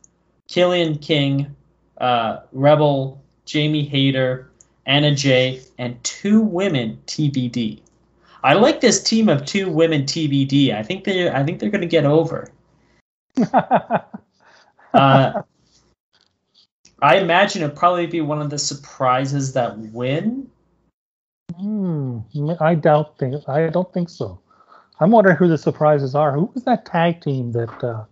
Kilynn King, uh, Rebel, Jamie Hayter, Anna Jay, and two women TBD. I like this team of two women TBD. I think they I think they're going to get over. Uh, I imagine it'll probably be one of the surprises that win. Hmm, I doubt think I don't think so. I'm wondering who the surprises are. Who was that tag team that uh,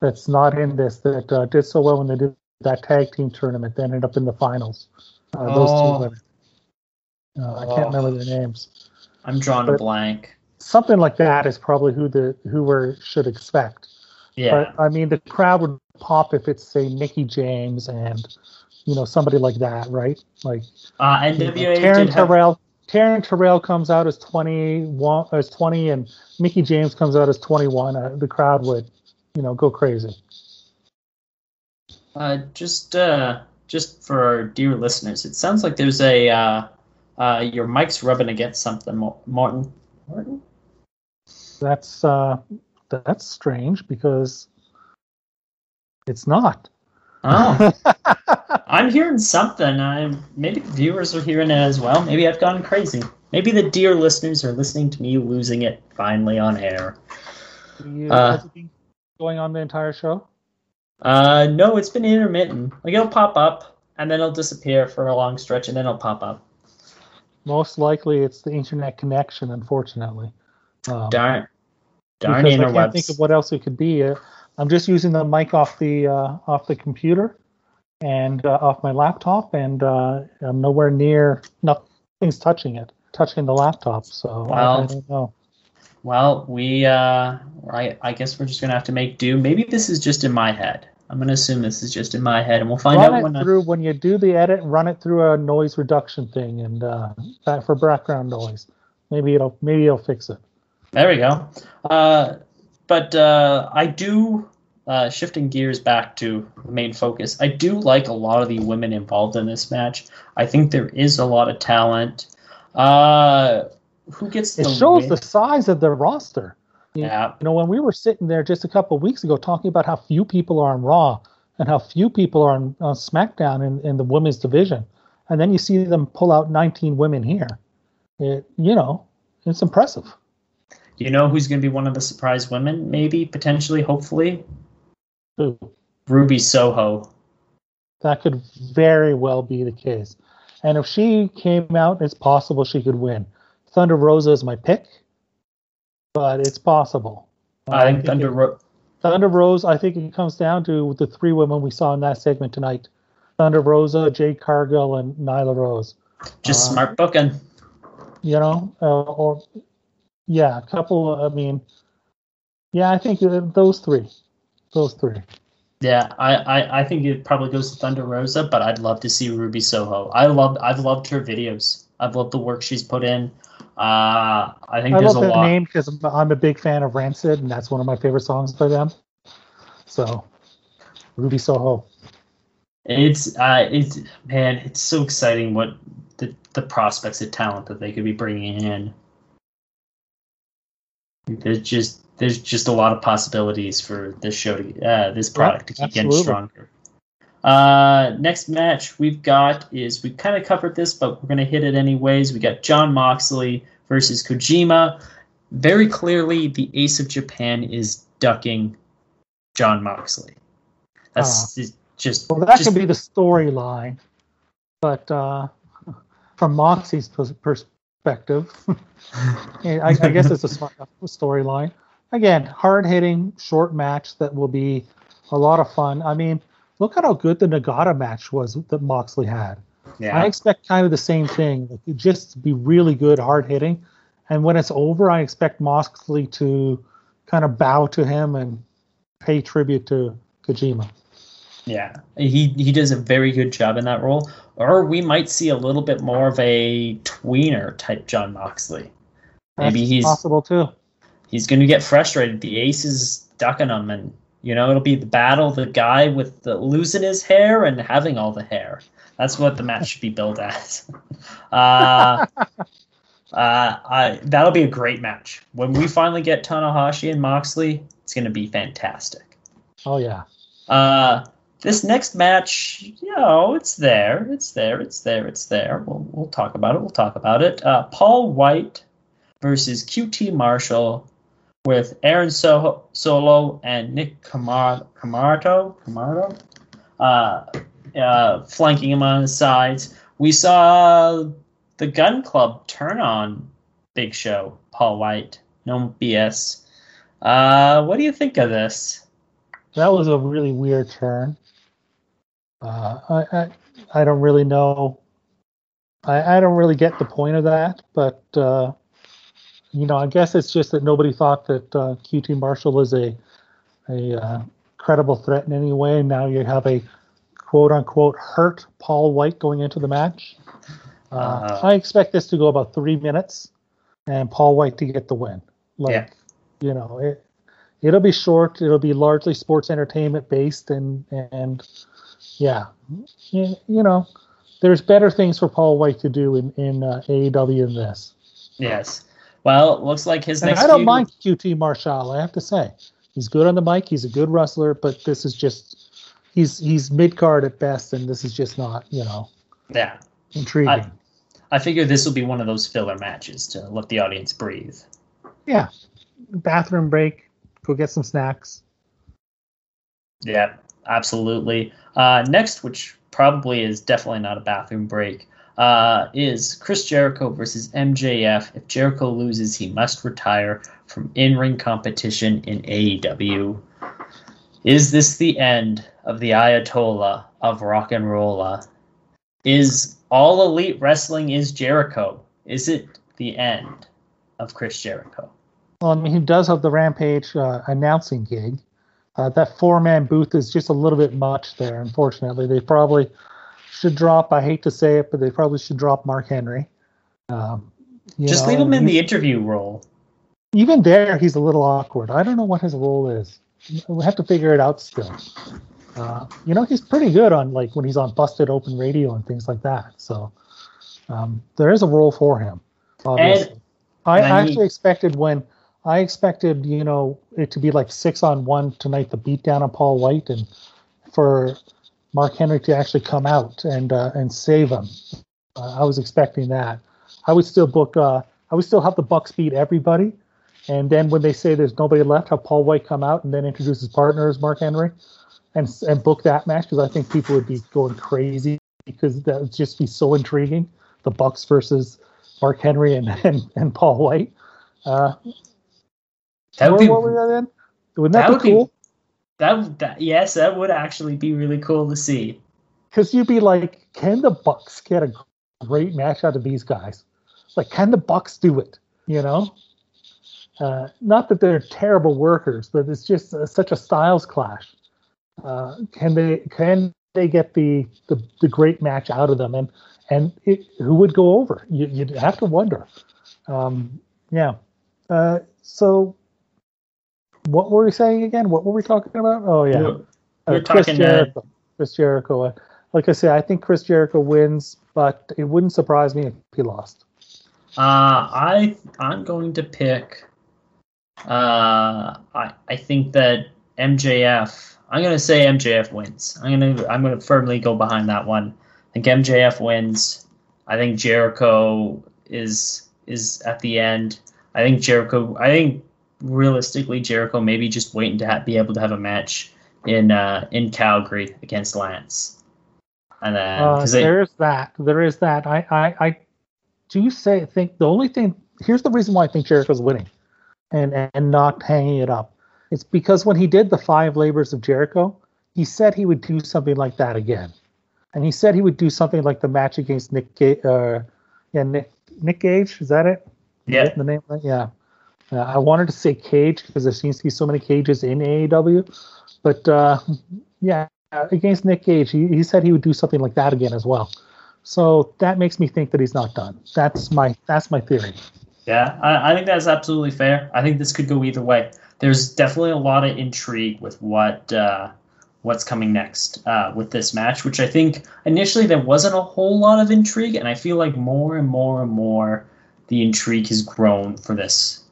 that's not in this that uh, did so well when they did that tag team tournament? They ended up in the finals. Uh, those Oh. two women. Uh, I can't Oh. remember their names. I'm drawing a blank. Something like that is probably who the who we should expect. Yeah. But I mean, the crowd would pop if it's say Mickie James and you know somebody like that, right? Like Uh, you know, NWA Taryn did have, Terrell. Taryn Terrell comes out as twenty one, as twenty, and Mickie James comes out as twenty one. Uh, the crowd would, you know, go crazy. Uh, just uh, just for our dear listeners, it sounds like there's a uh, uh, your mic's rubbing against something, Martin. Morton. Morton? That's uh, that's strange because it's not. Oh, I'm hearing something. I maybe the viewers are hearing it as well. Maybe I've gone crazy. Maybe the dear listeners are listening to me losing it finally on air. You, Uh, has it been going on the entire show? Uh, no, it's been intermittent. Like it'll pop up and then it'll disappear for a long stretch and then it'll pop up. Most likely, it's the internet connection. Unfortunately, um, Darn, darn because I can't think of what else it could be. Uh, I'm just using the mic off the uh, off the computer and uh, off my laptop, and uh, I'm nowhere near. Nothing's touching it, touching the laptop. So I- I, don't know. Well, we uh, I I guess we're just gonna have to make do. Maybe this is just in my head. I'm gonna assume this is just in my head, and we'll find run out it when. I, when you do the edit. Run it through a noise reduction thing, and uh, that for background noise. Maybe it'll maybe it'll fix it. There we go. Uh, but uh, I do, uh, shifting gears back to the main focus, I do like a lot of the women involved in this match. I think there is a lot of talent. Uh, who gets It the shows win? the size of the roster. Yeah, You know, when we were sitting there just a couple of weeks ago talking about how few people are on Raw and how few people are on, on SmackDown in, in the women's division, and then you see them pull out 19 women here, it, you know, it's impressive. you know who's going to be one of the surprise women? Maybe, potentially, hopefully, Ooh, Ruby Soho. that could very well be the case. And if she came out, it's possible she could win. Thunder Rosa is my pick, but it's possible. I think Thunder Rosa. Thunder Rose, I think it comes down to the three women we saw in that segment tonight. Thunder Rosa, Jade Cargill, and Nyla Rose. just Uh, smart booking. You know, uh, or yeah, a couple. I mean, yeah, I think uh, those three, those three. Yeah, I, I, I think it probably goes to Thunder Rosa, but I'd love to see Ruby Soho. I love I've loved her videos. I've loved the work she's put in. Uh, I think I there's love a the lot. name because I'm, I'm a big fan of Rancid, and that's one of my favorite songs by them. So, Ruby Soho. It's uh, it's man, it's so exciting what the the prospects of talent that they could be bringing in. There's just there's just a lot of possibilities for this show to uh, this product to keep getting stronger. Uh, next match we've got is we kind of covered this, but we're gonna hit it anyways. We got Jon Moxley versus Kojima. Very clearly, the Ace of Japan is ducking Jon Moxley. That's just Well, that just- could be the storyline, but uh, from Moxie's pers- perspective, I, I guess it's a smart storyline. Again, hard hitting, short match that will be a lot of fun. I mean, look at how good the Nagata match was that Moxley had. yeah. I expect kind of the same thing, just be really good, hard hitting. And when it's over, I expect Moxley to kind of bow to him and pay tribute to Kojima. Yeah, he he does a very good job in that role. Or we might see a little bit more of a tweener type Jon Moxley. Maybe That's he's possible too. he's going to get frustrated. The ace is ducking him, and you know it'll be the battle. The guy with the losing his hair and having all the hair. That's what the match should be billed as. uh, uh, I, that'll be a great match when we finally get Tanahashi and Moxley. It's going to be fantastic. Oh yeah. Uh, this next match, you know, it's there, it's there, it's there, it's there. We'll, we'll talk about it. We'll talk about it. Uh, Paul White versus QT Marshall with Aaron so- Solo and Nick Camar- Comoroto, uh, uh, flanking him on the sides. We saw the Gun Club turn on Big Show, Paul White. No BS. Uh, what do you think of this? That was a really weird turn. Uh, I, I I don't really know. I, I don't really get the point of that, but uh, you know, I guess it's just that nobody thought that uh, QT Marshall was a a uh, credible threat in any way. And now you have a quote unquote hurt Paul White going into the match. Uh, Uh. I expect this to go about three minutes, and Paul White to get the win. Like, Yeah. you know, it it'll be short. It'll be largely sports entertainment based, and and yeah, you, you know, there's better things for Paul White to do in in uh, AEW than this. Yes. Well, it looks like his And next. I don't feud- mind QT Marshall. I have to say, he's good on the mic. He's a good wrestler, but this is just he's he's mid card at best, and this is just not you know Yeah, intriguing. I- I figure this will be one of those filler matches to let the audience breathe. Yeah, bathroom break. Go get some snacks. Yeah, absolutely. Uh, next, which probably is definitely not a bathroom break, uh, is Chris Jericho versus MJF. If Jericho loses, he must retire from in ring competition in AEW. Is this the end of the Ayatollah of rock and roll? Is all elite wrestling is Jericho? Is it the end of Chris Jericho? Well, I mean, he does have the Rampage uh, announcing gig. Uh, that four man booth is just a little bit much there, unfortunately. They probably should drop, I hate to say it, but they probably should drop Mark Henry. Um, Just know, leave him in the interview role. Even there, he's a little awkward. I don't know what his role is. We have to figure it out still. Uh, you know, he's pretty good on like when he's on Busted Open Radio and things like that. So um, there is a role for him. Obviously, I, and I I need- actually expected when I expected you know it to be like six on one tonight, the beatdown on Paul White, and for Mark Henry to actually come out and uh, and save him. Uh, I was expecting that. I would still book. Uh, I would still have the Bucks beat everybody, and then when they say there's nobody left, have Paul White come out and then introduce his partner as Mark Henry, and and book that match because I think people would be going crazy because that would just be so intriguing. The Bucks versus Mark Henry and and, and Paul White. Uh, That would what, be what were they then? Wouldn't that that, would be be- cool? That, that. Yes, that would actually be really cool to see. Because you'd be like, can the Bucks get a great match out of these guys? Like, can the Bucks do it? You know, uh, not that they're terrible workers, but it's just uh, such a styles clash. Uh, can they can they get the, the the great match out of them? And and it, who would go over? You, you'd have to wonder. Um, yeah. Uh, so, what were we saying again? What were we talking about? Oh yeah. We're- we're Uh, Chris talking, Jericho. Chris Jericho. Like I said, I think Chris Jericho wins, but it wouldn't surprise me if he lost. Uh, I I'm going to pick. Uh, I I think that MJF. I'm gonna say MJF wins. I'm gonna I'm gonna firmly go behind that one. I think MJF wins. I think Jericho is is at the end. I think Jericho. I think realistically Jericho maybe just waiting to ha- be able to have a match in uh, in Calgary against Lance. And then Uh, they there is that. There is that. I, I, I do say think the only thing here's the reason why I think Jericho's winning, and and not hanging it up. It's because when he did the five labors of Jericho, he said he would do something like that again, and he said he would do something like the match against Nick. Ga- uh, yeah, Nick Nick Gage. Is that it? yeah the name? Yeah. Uh, I wanted to say Cage because there seems to be so many cages in AAW, but uh, yeah, against Nick Cage, he, he said he would do something like that again as well. So that makes me think that he's not done. That's my that's my theory. Yeah, I, I think that's absolutely fair. I think this could go either way. There's definitely a lot of intrigue with what uh, what's coming next uh, with this match, which I think initially there wasn't a whole lot of intrigue, and I feel like more and more and more the intrigue has grown for this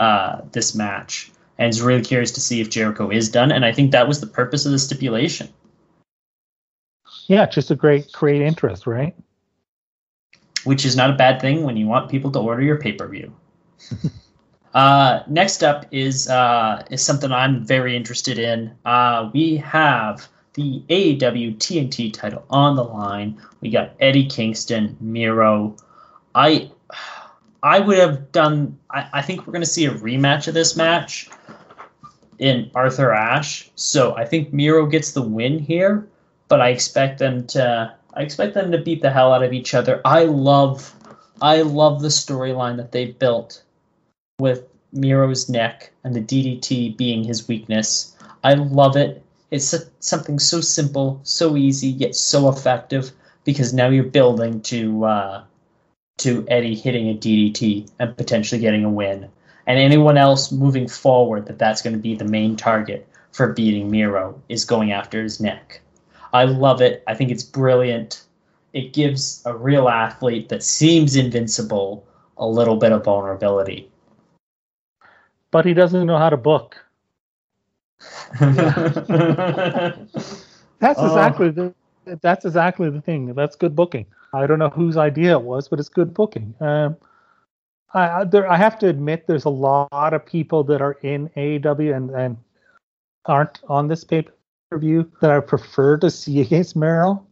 uh, this match, and it's really curious to see if Jericho is done. And I think that was the purpose of the stipulation. Yeah, just a great create interest, right? which is not a bad thing when you want people to order your pay per view. uh, next up is uh, is something I'm very interested in. Uh, we have the AEW TNT title on the line. We got Eddie Kingston, Miro. I I would have done. I, I think we're going to see a rematch of this match in Arthur Ashe. So I think Miro gets the win here, but I expect them to. I expect them to beat the hell out of each other. I love, I love the storyline that they built with Miro's neck and the DDT being his weakness. I love it. It's something so simple, so easy, yet so effective because now you're building to uh, to Eddie hitting a DDT and potentially getting a win, and anyone else moving forward that that's going to be the main target for beating Miro is going after his neck. I love it. I think it's brilliant. It gives a real athlete that seems invincible a little bit of vulnerability. But he doesn't know how to book. That's Oh. exactly the that's exactly the thing. That's good booking. I don't know whose idea it was, but it's good booking. Um, I there, I have to admit, there's a lot of people that are in AEW and, and aren't on this pay per view that I prefer to see against Miro.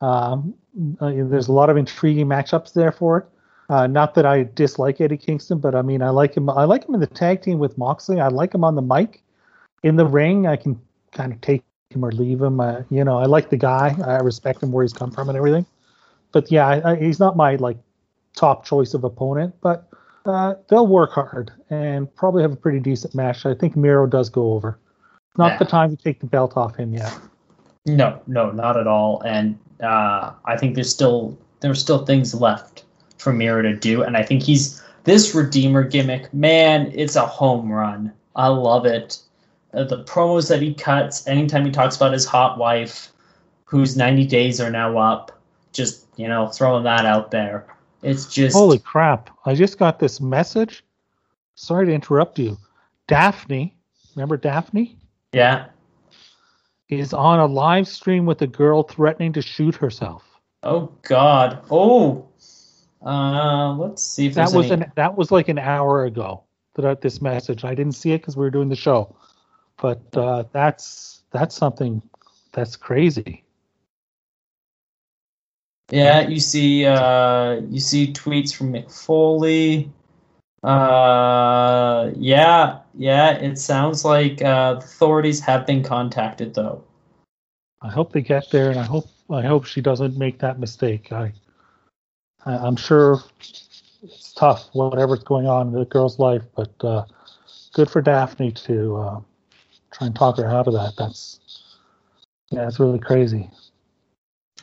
Um, uh, there's a lot of intriguing matchups there for it. Uh, not that I dislike Eddie Kingston, but I mean I like him. I like him in the tag team with Moxley. I like him on the mic. In the ring, I can kind of take him or leave him. Uh, you know, I like the guy. I respect him where he's come from and everything. But yeah, I, I, he's not my like top choice of opponent. But uh, they'll work hard and probably have a pretty decent match. I think Miro does go over. Not Yeah. the time to take the belt off him yet. No, no, not at all. And uh, I think there's still there's still things left for Miro to do. And I think he's this Redeemer gimmick, man, it's a home run. I love it. Uh, the promos that he cuts, anytime he talks about his hot wife, whose 90 days are now up, just you know, throwing that out there. It's just Holy crap! I just got this message. Sorry to interrupt you. Daphne, remember Daphne, yeah. is on a live stream with a girl threatening to shoot herself. Oh God. Oh. Uh, let's see if That was any. an that was like an hour ago that I, this message. I didn't see it because we were doing the show, but uh, that's that's something that's crazy. Yeah, you see, uh, you see tweets from Mick Foley. Uh, yeah, yeah. It sounds like uh, authorities have been contacted, though. I hope they get there, and I hope I hope she doesn't make that mistake. I, I I'm sure it's tough, whatever's going on in the girl's life, but uh, good for Daphne to uh, try and talk her out of that. That's yeah, that's really crazy.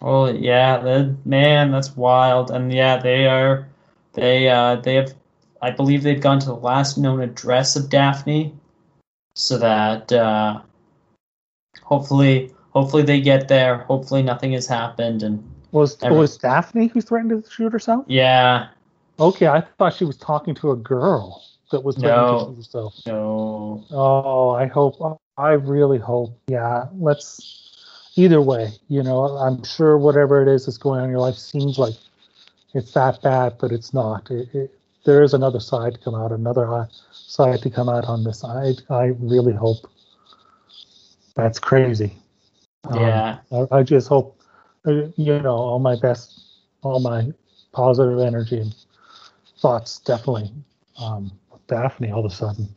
Oh yeah, man, that's wild. And yeah, they are, they uh, they have, I believe they've gone to the last known address of Daphne, so that uh, hopefully, hopefully they get there. Hopefully nothing has happened, and Was Every- was Daphne who threatened to shoot herself? yeah, Okay, I thought she was talking to a girl that was threatening No. to shoot herself. no, Oh, I hope. I really hope. Yeah, let's. Either way, you know, I'm sure whatever it is that's going on in your life seems like it's that bad, but it's not. It, it, there is another side to come out, another side to come out on this. I I really hope. That's crazy. Um, yeah. I, I just hope, uh, you know, all my best, all my positive energy and thoughts definitely. Um, Daphne all of a sudden.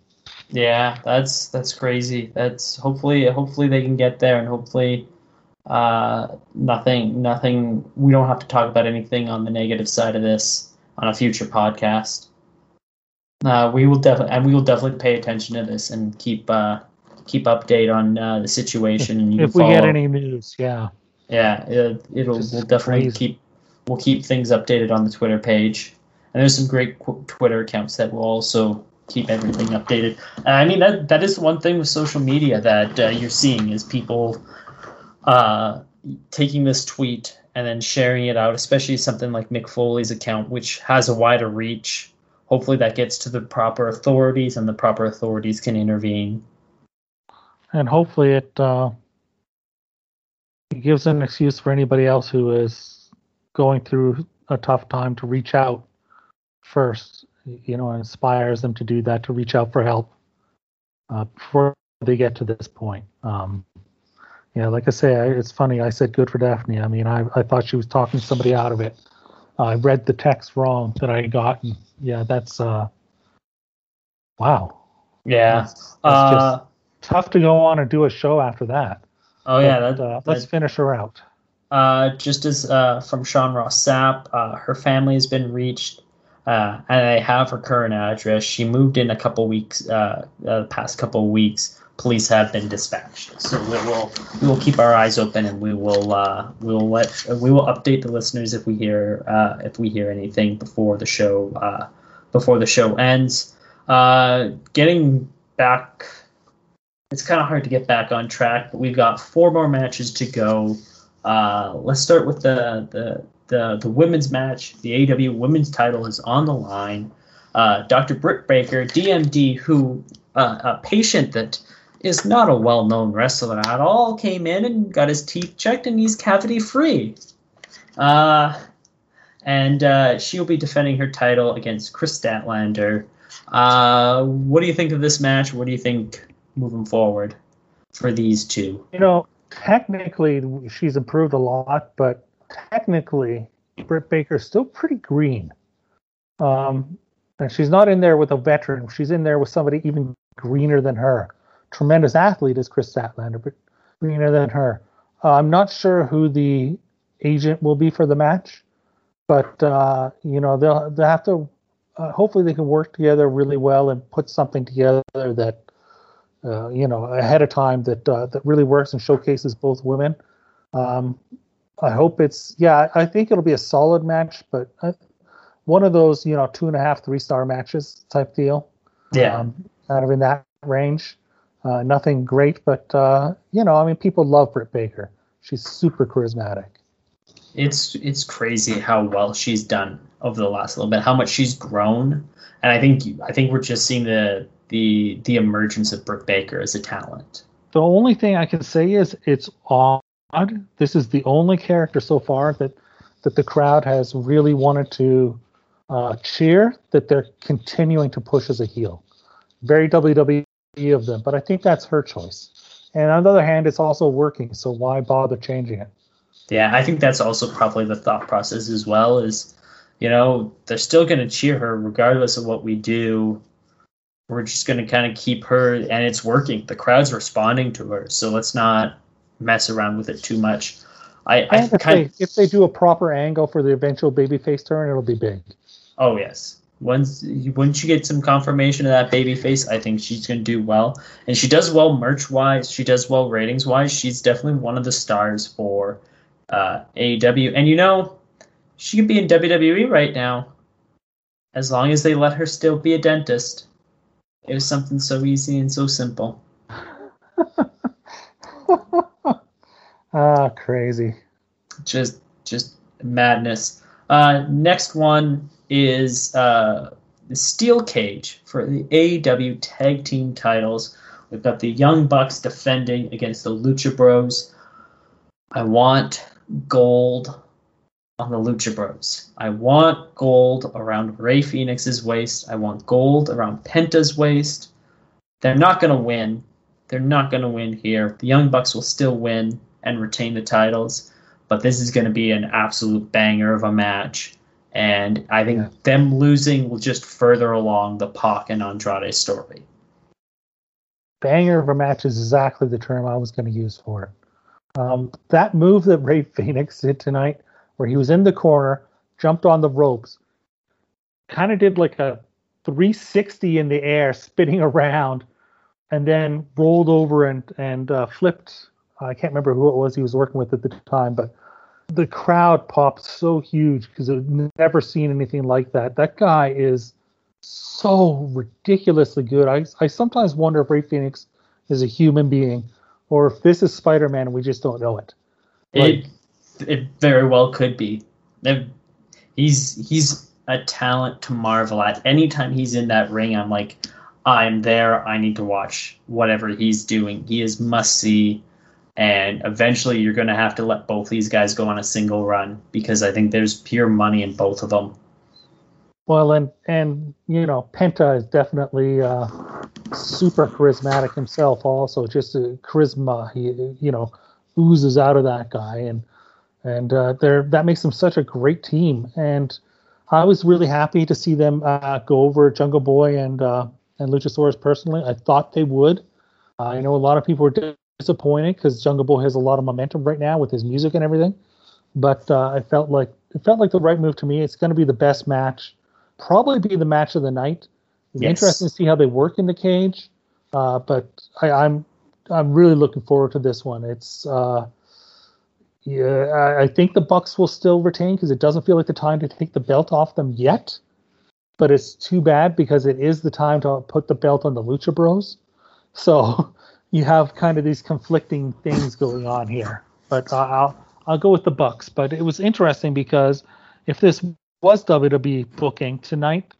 Yeah, that's that's crazy. That's hopefully hopefully they can get there and hopefully uh nothing nothing we don't have to talk about anything on the negative side of this on a future podcast. Uh we will definitely and we will definitely pay attention to this and keep uh keep update on uh, the situation and you if can we get any news, yeah. yeah, it, it'll we'll definitely crazy. keep we'll keep things updated on the Twitter page, and there's some great qu- Twitter accounts that will also keep everything updated. And I mean that that is one thing with social media that uh, you're seeing is people uh, taking this tweet and then sharing it out, especially something like Mick Foley's account, which has a wider reach. Hopefully, that gets to the proper authorities, and the proper authorities can intervene. And hopefully it uh, gives an excuse for anybody else who is going through a tough time to reach out first. You know, inspires them to do that to reach out for help uh, before they get to this point. Um, yeah, like I say, I, it's funny. I said good for Daphne. I mean, I, I thought she was talking somebody out of it. I read the text wrong that I got. And yeah, that's uh, wow. Yeah. That's, that's Uh, just tough to go on and do a show after that. oh yeah. That, uh, that- let's finish her out. Uh, just as uh, from Sean Ross Sapp, uh, her family has been reached, uh, and I have her current address. She moved in a couple weeks, uh, uh, the past couple weeks. Police have been dispatched, so we will we will keep our eyes open, and we will uh, we will let we will update the listeners if we hear uh, if we hear anything before the show uh, before the show ends. Uh, getting back, it's kind of hard to get back on track, but we've got four more matches to go. Uh, let's start with the, the the the women's match. The AW women's title is on the line. Uh, Dr. Britt Baker, DMD, who a patient that is not a well-known wrestler at all, came in and got his teeth checked, and he's cavity free. Uh, and uh, she'll be defending her title against Kris Statlander. Uh, what do you think of this match? What do you think moving forward for these two? You know, technically she's improved a lot, but technically Britt Baker's still pretty green. Um, and she's not in there with a veteran. She's in there with somebody even greener than her. Tremendous athlete is Kris Statlander, but greener than her. Uh, I'm not sure who the agent will be for the match, but uh, you know they'll they have to. Uh, hopefully, they can work together really well and put something together that uh, you know ahead of time that uh, that really works and showcases both women. Um, I hope it's yeah. I think it'll be a solid match, but uh, one of those you know two and a half, three star matches type deal. Yeah, um, kind of in that range. Uh, nothing great, but uh, you know, I mean, people love Britt Baker. She's super charismatic. It's it's crazy how well she's done over the last little bit, how much she's grown, and I think I think we're just seeing the the the emergence of Britt Baker as a talent. The only thing I can say is it's odd. This is the only character so far that that the crowd has really wanted to uh, cheer. That they're continuing to push as a heel. Very WWE of them, but I think that's her choice. And on the other hand, it's also working, so why bother changing it? Yeah, I think that's also probably the thought process as well. Is you know they're still going to cheer her regardless of what we do. We're just going to kind of keep her, and it's working. The crowd's responding to her, so let's not mess around with it too much. I, I if, kind they, if they do a proper angle for the eventual babyface turn, it'll be big. Oh yes, once once you get some confirmation of that baby face, I think she's going to do well. And she does well merch wise. She does well ratings wise. She's definitely one of the stars for uh, AEW. And you know, she could be in WWE right now, as long as they let her still be a dentist. It was something so easy and so simple. ah, crazy. Just just madness. Uh, next one is uh, the Steel Cage for the AEW Tag Team titles. We've got the Young Bucks defending against the Lucha Bros. I want gold on the Lucha Bros. I want gold around Rey Fenix's waist. I want gold around Penta's waist. They're not going to win. They're not going to win here. The Young Bucks will still win and retain the titles, but this is going to be an absolute banger of a match. And I think yeah. them losing will just further along the Pac and Andrade story. Banger of a match is exactly the term I was going to use for it. Um, that move that Rey Fenix did tonight, where he was in the corner, jumped on the ropes, kind of did like a 360 in the air, spinning around, and then rolled over and and uh, flipped. I can't remember who it was he was working with at the time, but the crowd popped so huge because I've never seen anything like that. That guy is so ridiculously good. I, I sometimes wonder if Rey Fenix is a human being or if this is Spider Man and we just don't know it. Like, it it very well could be. He's he's a talent to marvel at. Anytime he's in that ring, I'm like, I'm there. I need to watch whatever he's doing. He is must see and eventually you're going to have to let both these guys go on a single run because I think there's pure money in both of them. Well, and and you know Penta is definitely uh, super charismatic himself. Also, just a charisma he you know oozes out of that guy, and and uh, there that makes them such a great team. And I was really happy to see them uh, go over Jungle Boy and uh, and Luchasaurus personally. I thought they would. I know a lot of people were disappointed because Jungle Boy has a lot of momentum right now with his music and everything. But uh, I felt like it felt like the right move to me. It's going to be the best match, probably be the match of the night. It's yes. interesting to see how they work in the cage. Uh, but I, am I'm, I'm really looking forward to this one. It's uh, yeah, I, I think the Bucks will still retain because it doesn't feel like the time to take the belt off them yet. But it's too bad because it is the time to put the belt on the Lucha Bros. So you have kind of these conflicting things going on here. But I'll I'll go with the Bucks. But it was interesting because if this was WWE booking tonight,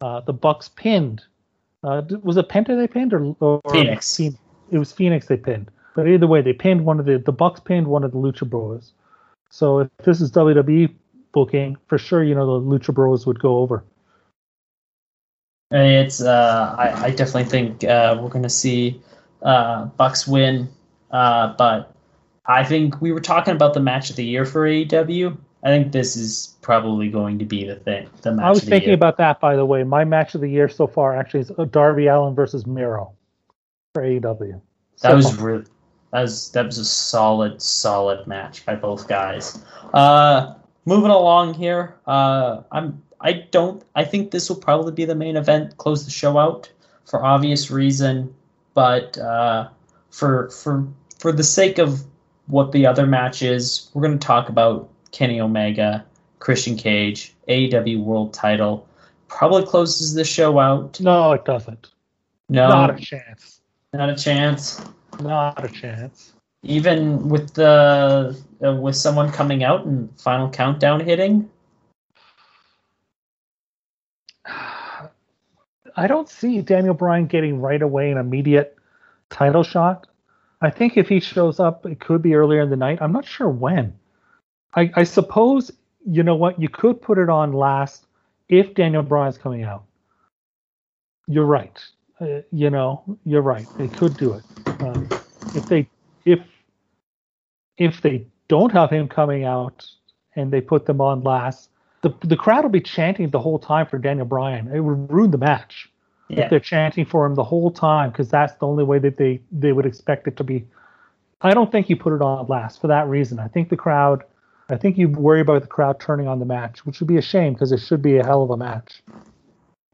uh, the Bucks pinned. Uh, was it Penta they pinned or, or Fenix? It was Fenix they pinned. But either way, they pinned one of the the Bucks pinned one of the Lucha Bros. So if this is WWE booking, for sure, you know, the Lucha Bros would go over. It's uh, I, I definitely think uh, we're gonna see uh, Bucks win, uh, but I think we were talking about the match of the year for AEW. I think this is probably going to be the thing. The match. I was thinking year. about that, by the way. My match of the year so far actually is Darby Allin versus Miro for AEW. That was really that was that was a solid solid match by both guys. Uh, moving along here, uh, I'm I don't I think this will probably be the main event. Close the show out for obvious reason, but uh, for for for the sake of what the other match is, we're going to talk about Kenny Omega, Christian Cage, AEW World Title. Probably closes the show out. no, it doesn't. No, Not a chance. not a chance. Not a chance. even with the uh, with someone coming out and final countdown hitting I don't see Daniel Bryan getting right away an immediate title shot. I think if he shows up, it could be earlier in the night. I'm not sure when. I, I suppose you know what you could put it on last if Daniel Bryan's coming out. You're right. Uh, you know, you're right. They could do it. Um, if they if if they don't have him coming out and they put them on last, the the crowd will be chanting the whole time for Daniel Bryan. It would ruin the match yeah if they're chanting for him the whole time because that's the only way that they they would expect it to be. I don't think you put it on last for that reason. I think the crowd. I think you worry about the crowd turning on the match, which would be a shame because it should be a hell of a match.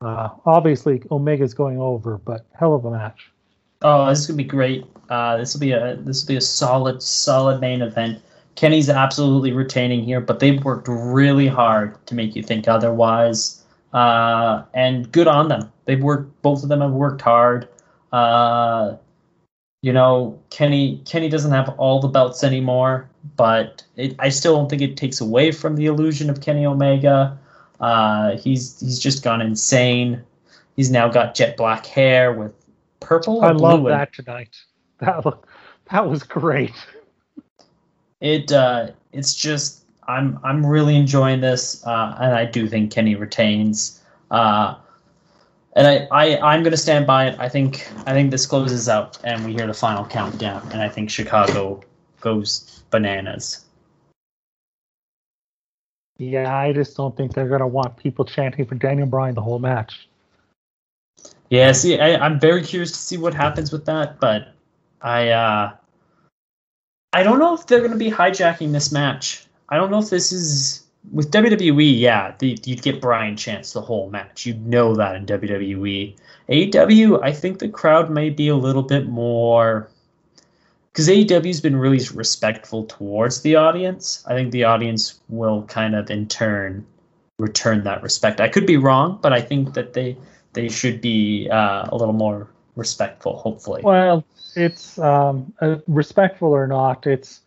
Uh, obviously, Omega's going over, but hell of a match. oh this is gonna be great uh, this will be a this will be a solid solid main event kenny's absolutely retaining here but they've worked really hard to make you think otherwise. Uh, and good on them. They've worked both of them have worked hard. Uh, you know kenny kenny doesn't have all the belts anymore but it, i still don't think it takes away from the illusion of kenny omega. Uh, he's he's just gone insane. He's now got jet black hair with purple I love that tonight. That wa- that was great. it uh, it's just I'm I'm really enjoying this, uh, and I do think Kenny retains. Uh, and I, I I'm gonna stand by it. I think I think this closes out, and we hear the final countdown, and I think Chicago goes bananas. Yeah, I just don't think they're gonna want people chanting for Daniel Bryan the whole match. Yeah, see, I, I'm very curious to see what happens with that, but I uh, I don't know if they're going to be hijacking this match. I don't know if this is with WWE. Yeah, the, you'd get Bryan chants the whole match. You'd know that in WWE. AEW, I think the crowd may be a little bit more because AEW's been really respectful towards the audience. I think the audience will kind of in turn return that respect. I could be wrong, but I think that they they should be uh, a little more respectful. Hopefully, Well, it's um, uh, respectful or not, it's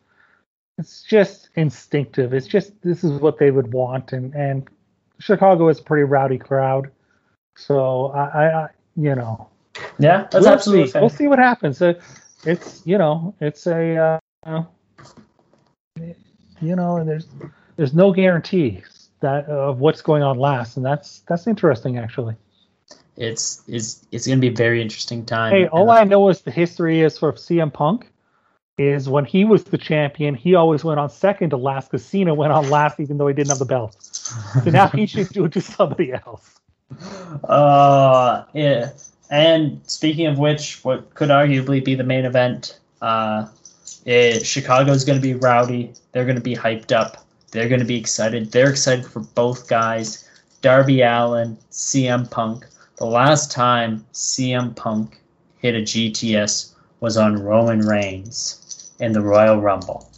it's just instinctive. It's just this is what they would want, and and Chicago is a pretty rowdy crowd, so I, I, I you know yeah, that's we'll absolutely see. We'll see what happens. Uh, it's you know it's a uh, you know and there's there's no guarantees that of what's going on last, and that's that's interesting actually. It's it's it's going to be a very interesting time. Hey, all I know is the history is for CM Punk is when he was the champion, he always went on second to last because Cena went on last even though he didn't have the belt. So now he should do it to somebody else. Uh, yeah. And speaking of which, what could arguably be the main event, uh, is Chicago's going to be rowdy. They're going to be hyped up. They're going to be excited. They're excited for both guys, Darby Allin, CM Punk. The last time CM Punk hit a GTS was on Roman Reigns in the Royal Rumble.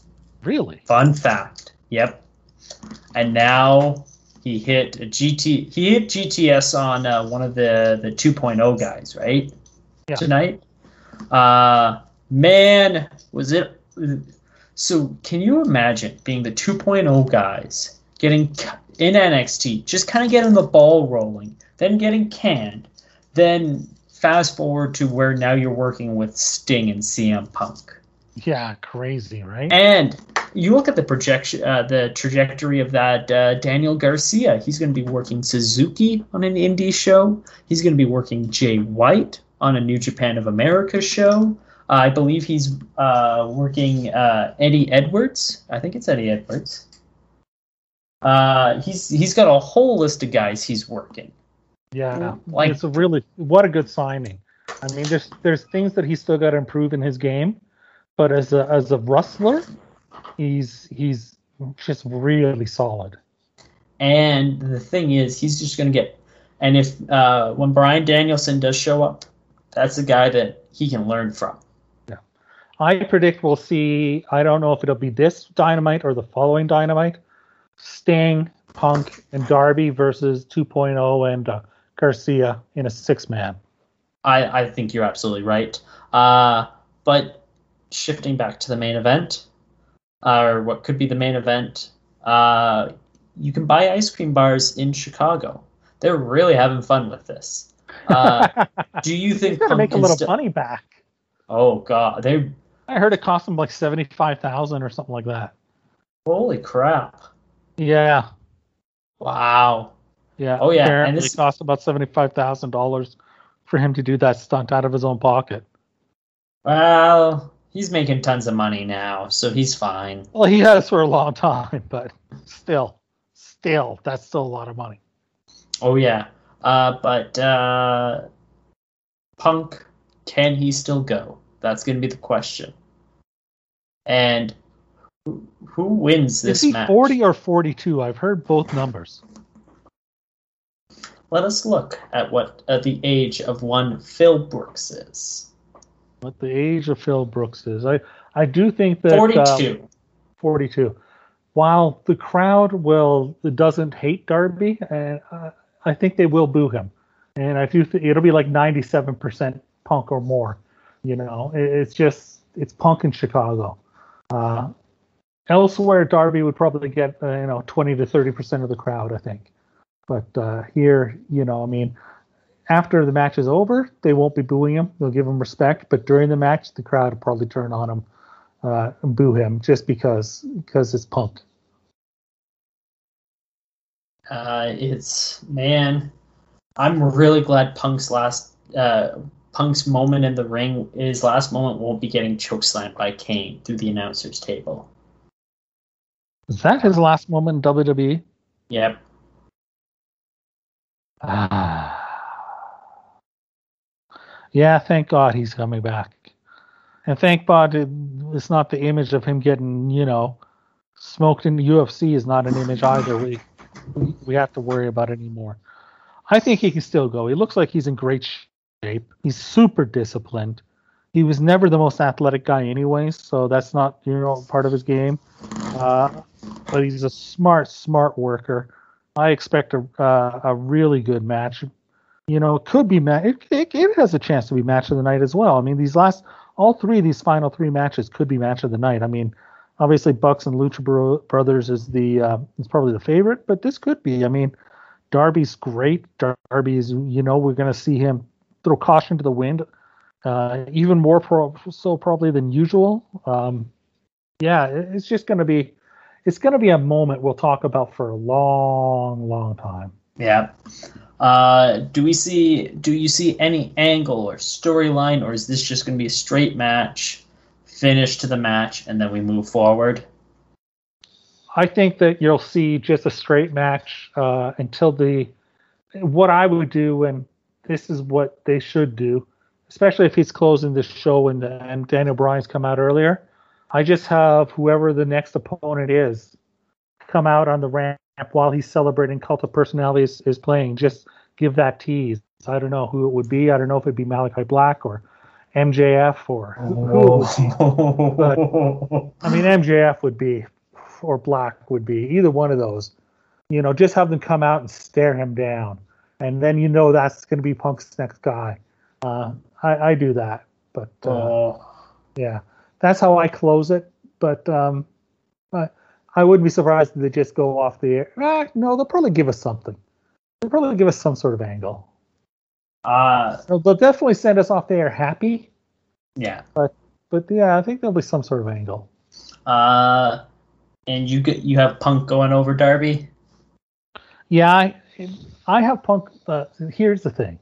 Really? Fun fact. Yep. And now he hit a GT. He hit GTS on uh, one of the the 2.0 guys, right? Yeah. Tonight. Uh, man, was it? So can you imagine being the 2.0 guys getting in NXT, just kind of getting the ball rolling, then getting canned, then fast forward to where now you're working with Sting and CM Punk. Yeah, crazy, right? And you look at the projection, uh, the trajectory of that uh, Daniel Garcia. He's going to be working Suzuki on an indie show. He's going to be working Jay White on a New Japan of America show. Uh, I believe he's uh, working uh, Eddie Edwards. I think it's Eddie Edwards. Uh, he's he's got a whole list of guys he's working. Yeah, Like- it's a really what a good signing. I mean, there's there's things that he's still got to improve in his game, but as a as a wrestler, he's he's just really solid. And the thing is, he's just going to get. And if uh, when Bryan Danielson does show up, that's a guy that he can learn from. Yeah, I predict we'll see. I don't know if it'll be this dynamite or the following dynamite. Sting, Punk, and Darby versus 2.0 and uh, Garcia in a six man. I, I think you're absolutely right. Uh, but shifting back to the main event, or what could be the main event, uh, you can buy ice cream bars in Chicago. They're really having fun with this. Uh, do you think to Punk make a little st- money back. Oh god, they I heard it cost them like seventy five thousand or something like that. holy crap! Yeah, Wow. yeah. Oh, yeah, and this- it cost about seventy five thousand dollars for him to do that stunt out of his own pocket. Well, he's making tons of money now, so he's fine. Well, he has for a long time, but still, still, that's still a lot of money. Oh yeah. Uh, but uh, Punk, can he still go? That's going to be the question. And who, who wins this Is he match? forty or forty two? I've heard both numbers. Let us look at what at the age of one Phil Brooks is. What the age of Phil Brooks is. I I do think that um, Forty-two. 42. While the crowd will doesn't hate Darby, and uh, I think they will boo him, and I do think it'll be like 97% Punk or more. You know, It- it's just it's Punk in Chicago. Uh, elsewhere, Darby would probably get uh, you know 20 to 30% of the crowd, I think. But uh, here, you know, I mean, after the match is over, they won't be booing him. They'll give him respect, but during the match, the crowd will probably turn on him uh, and boo him just because because it's Punk. Uh, it's man, I'm really glad Punk's last uh, Punk's moment in the ring, his last moment, won't be getting chokeslammed by Kane through the announcers table. Is that his last moment in WWE? Yep. Ah. Yeah, thank God he's coming back. And thank God it's not the image of him getting, you know, smoked in the UFC is not an image either. We we, have to worry about it anymore. I think he can still go. He looks like he's in great shape. He's super disciplined. He was never the most athletic guy, anyways, so that's not you know part of his game. Uh, but he's a smart, smart worker. I expect a uh, a really good match. You know, it could be ma- it, it, it has a chance to be match of the night as well. I mean, these last all three of these final three matches could be match of the night. I mean, obviously Bucks and Lucha Bro- Brothers is the uh, is probably the favorite, but this could be. I mean, Darby's great. Darby's you know we're going to see him throw caution to the wind, uh, even more pro- so probably than usual. Um, yeah, it's just going to be it's going to be a moment we'll talk about for a long, long time. Yeah. Uh, do we see? Do you see any angle or storyline, or is this just going to be a straight match, finish to the match, and then we move forward? I think that you'll see just a straight match uh, until the. What I would do, and this is what they should do, especially if he's closing the show and, and Daniel Bryan's come out earlier. I just have whoever the next opponent is come out on the ramp while he's celebrating Cult of Personality is, is playing. Just give that tease. I don't know who it would be. I don't know if it'd be Malakai Black or MJF or who, would be. I mean, MJF would be, or Black would be, either one of those. You know, just have them come out and stare him down, and then you know that's going to be Punk's next guy. Uh, I, I do that, but uh, Oh, yeah, that's how I close it. But um, I, I wouldn't be surprised if they just go off the air. Ah, no, they'll probably give us something. They'll probably give us some sort of angle. uh, They'll, they'll definitely send us off the air happy. yeah. But yeah, I think there'll be some sort of angle. Uh, And you get you have Punk going over Darby. Yeah, I, I have Punk. Uh, here's the thing: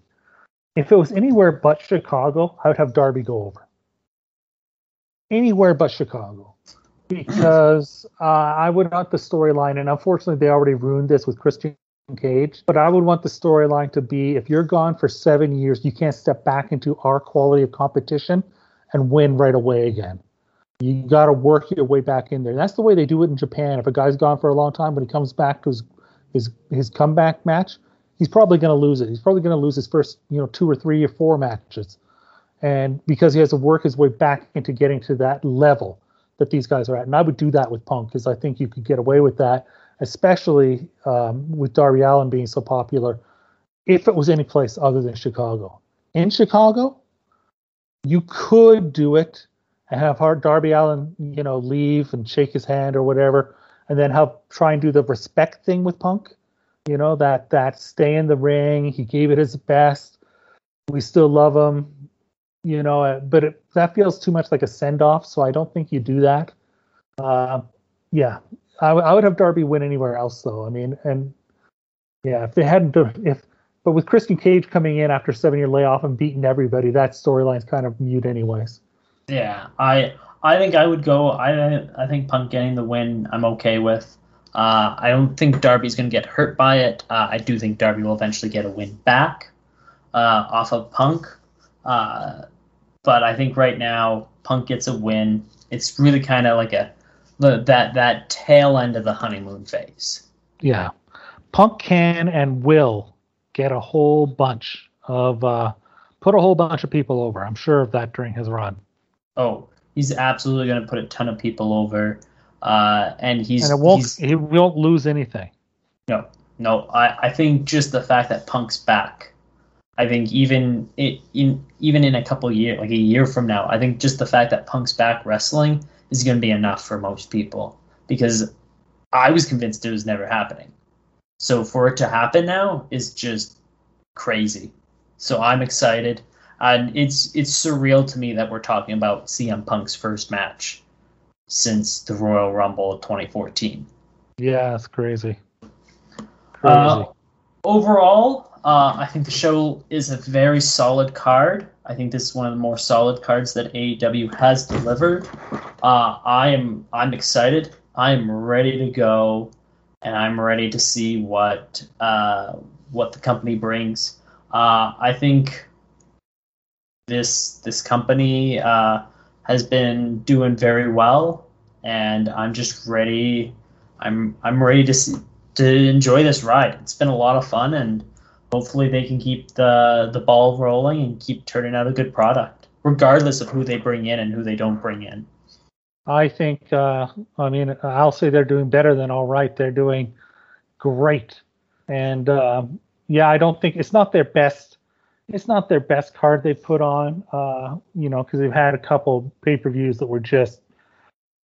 if it was anywhere but Chicago, I would have Darby go over. Anywhere but Chicago, because uh, I would want the storyline, and unfortunately, they already ruined this with Christian Cage. But I would want the storyline to be: if you're gone for seven years, you can't step back into our quality of competition and win right away again. You got to work your way back in there. That's the way they do it in Japan. If a guy's gone for a long time, when he comes back to his his his comeback match, he's probably going to lose it. He's probably going to lose his first, you know, two or three or four matches, and because he has to work his way back into getting to that level that these guys are at. And I would do that with Punk because I think you could get away with that, especially um, with Darby Allin being so popular. If it was any place other than Chicago, in Chicago, you could do it and have Darby Allin, you know, leave and shake his hand or whatever, and then have try and do the respect thing with Punk. You know that that stay in the ring. He gave it his best. We still love him. You know, uh, but it, that feels too much like a send off. So I don't think you do that. Uh, yeah, I, w- I would have Darby win anywhere else though. I mean, and yeah, if they hadn't, if but with Christian Cage coming in after seven year layoff and beating everybody, that storyline's kind of mute anyways. Yeah, I I think I would go. I I think Punk getting the win. I'm okay with. Uh, I don't think Darby's going to get hurt by it. Uh, I do think Darby will eventually get a win back uh, off of Punk. Uh, but I think right now Punk gets a win. It's really kind of like a that that tail end of the honeymoon phase. Yeah, Punk can and will get a whole bunch of uh, put a whole bunch of people over. I'm sure of that during his run. Oh, he's absolutely going to put a ton of people over, uh, and he's and it won't he's, he won't lose anything. no no. I, I think just the fact that Punk's back. I think even it, in even in a couple years, like a year from now, I think just the fact that Punk's back wrestling is going to be enough for most people because I was convinced it was never happening. So for it to happen now is just crazy. So I'm excited, and it's it's surreal to me that we're talking about CM Punk's first match since the Royal Rumble of 2014. Yeah, it's crazy. Crazy. Uh, overall, uh, I think the show is a very solid card. I think this is one of the more solid cards that AEW has delivered. Uh, I am I'm excited. I am ready to go, and I'm ready to see what uh, what the company brings. Uh, I think this this company uh, has been doing very well, and I'm just ready. I'm I'm ready to see, to enjoy this ride. It's been a lot of fun, and hopefully they can keep the the ball rolling and keep turning out a good product, regardless of who they bring in and who they don't bring in. I think, uh, I mean, I'll say they're doing better than all right. They're doing great. And uh, yeah, I don't think it's not their best. It's not their best card they put on, uh, you know, because they've had a couple pay per views that were just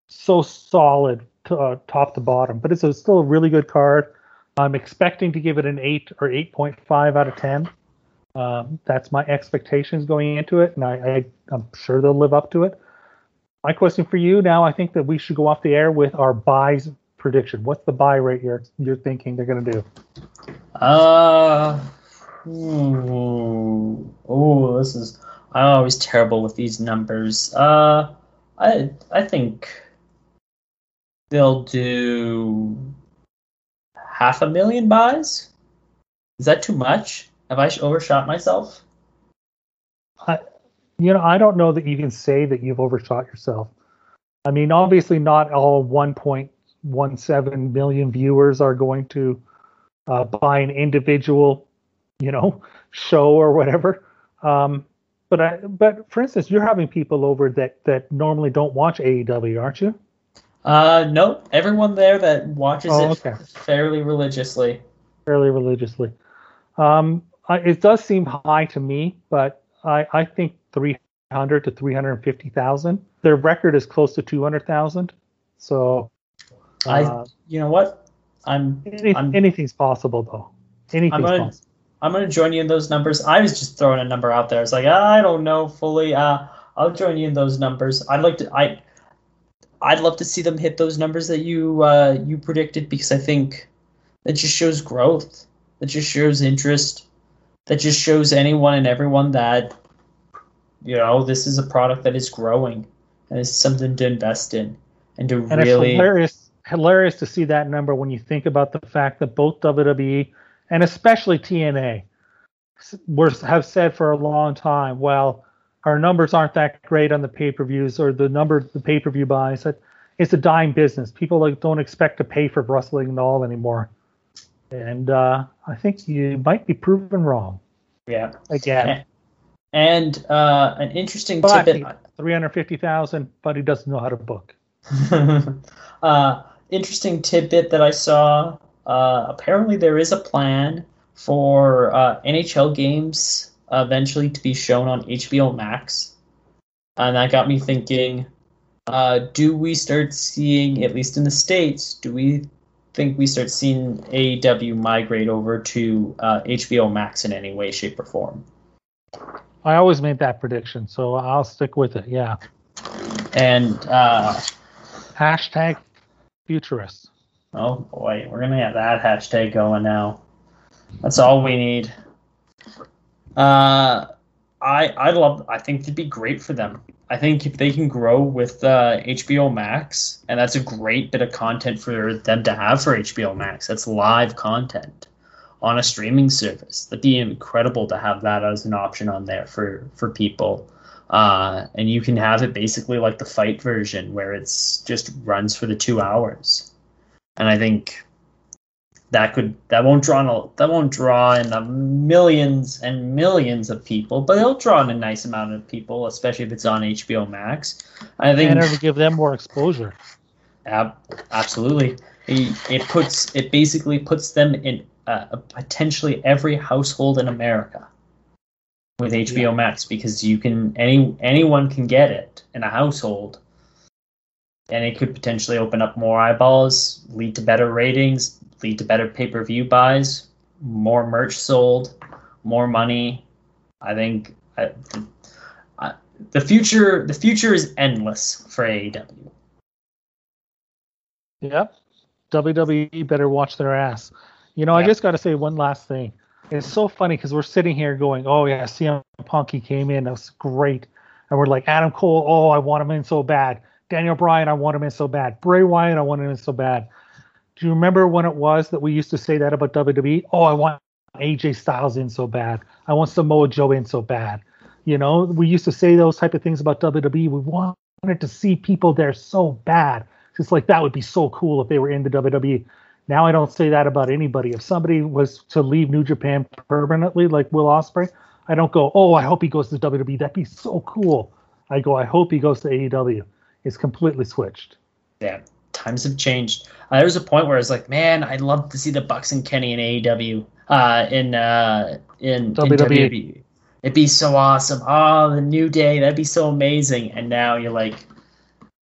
so solid to, uh, top to bottom. But it's a, still a really good card. I'm expecting to give it an 8 or 8.5 out of 10. Um, that's my expectations going into it, and I, I'm sure they'll live up to it my question for you now, I think that we should go off the air with our buys prediction. What's the buy rate you're you're thinking they're going to do? Uh, ooh, oh, this is. I'm always terrible with these numbers. Uh, I I think they'll do half a million buys. Is that too much? Have I overshot myself? I, you know, I don't know that you can say that you've overshot yourself. I mean, obviously, not all 1.17 million viewers are going to uh, buy an individual, you know, show or whatever. Um, but I, but for instance, you're having people over that that normally don't watch AEW, aren't you? Uh, no. Everyone there that watches Oh, it okay. fairly religiously. Fairly religiously. Um, I, it does seem high to me, but I, I think 300 to 350,000. Their record is close to 200,000. So I, uh, you know what? I'm any, I'm- anything's possible, though. Anything's I'm gonna possible. I'm gonna join you in those numbers. I was just throwing a number out there. It's like I don't know fully. Uh, I'll join you in those numbers. I'd like to. I I'd love to see them hit those numbers that you uh, you predicted because I think that just shows growth. That just shows interest. That just shows anyone and everyone that you know this is a product that is growing and it's something to invest in and to And really it's hilarious, hilarious to see that number when you think about the fact that both WWE and especially TNA were have said for a long time, well, our numbers aren't that great on the pay-per-views or the number the pay-per-view buys. It's a dying business. People like don't expect to pay for wrestling at all anymore. And uh, I think you might be proven wrong yeah. again. And uh, an interesting But tidbit. three hundred fifty thousand, but he doesn't know how to book. uh, interesting tidbit that I saw. Uh, apparently, there is a plan for uh, NHL games eventually to be shown on HBO Max, and that got me thinking: uh, Do we start seeing, at least in the states, do we think we start seeing AEW migrate over to uh, HBO Max in any way, shape, or form? I always made that prediction, so I'll stick with it. Yeah. And uh, Hashtag futurists. Oh boy, we're gonna have that hashtag going now. That's all we need. Uh, I I love. I think it'd be great for them. I think if they can grow with uh, HBO Max, and that's a great bit of content for them to have for HBO Max. That's live content on a streaming service. That'd be incredible to have that as an option on there for for people. Uh, and you can have it basically like the fight version, where it's just runs for the two hours and I think that could that won't draw in a, that won't draw in the millions and millions of people, but it'll draw in a nice amount of people, especially if it's on HBO Max. I think And it'll give them more exposure. ab- absolutely it, it puts it basically puts them in uh, potentially every household in America with HBO Max because you can any anyone can get it in a household and it could potentially open up more eyeballs, lead to better ratings, lead to better pay-per-view buys, more merch sold, more money. I think I, I, the future the future is endless for AEW. Yep. WWE better watch their ass. You know, I just got to say one last thing. It's so funny because we're sitting here going, "Oh yeah, CM Punk he came in, that was great," and we're like, "Adam Cole, oh I want him in so bad. Daniel Bryan, I want him in so bad. Bray Wyatt, I want him in so bad." Do you remember when it was that we used to say that about WWE? Oh, I want AJ Styles in so bad. I want Samoa Joe in so bad. You know, we used to say those type of things about WWE. We wanted to see people there so bad. It's like that would be so cool if they were in the WWE. Now I don't say that about anybody. If somebody was to leave New Japan permanently, like Will Ospreay, I don't go, "Oh, I hope he goes to WWE. That'd be so cool." I go, "I hope he goes to AEW." It's completely switched. Yeah, times have changed. Uh, there was a point where I was like, man, I'd love to see the Bucks and Kenny in AEW, uh, in uh, in, in WWE. WWE. It'd be so awesome. Oh, the new day, that'd be so amazing. And now you're like,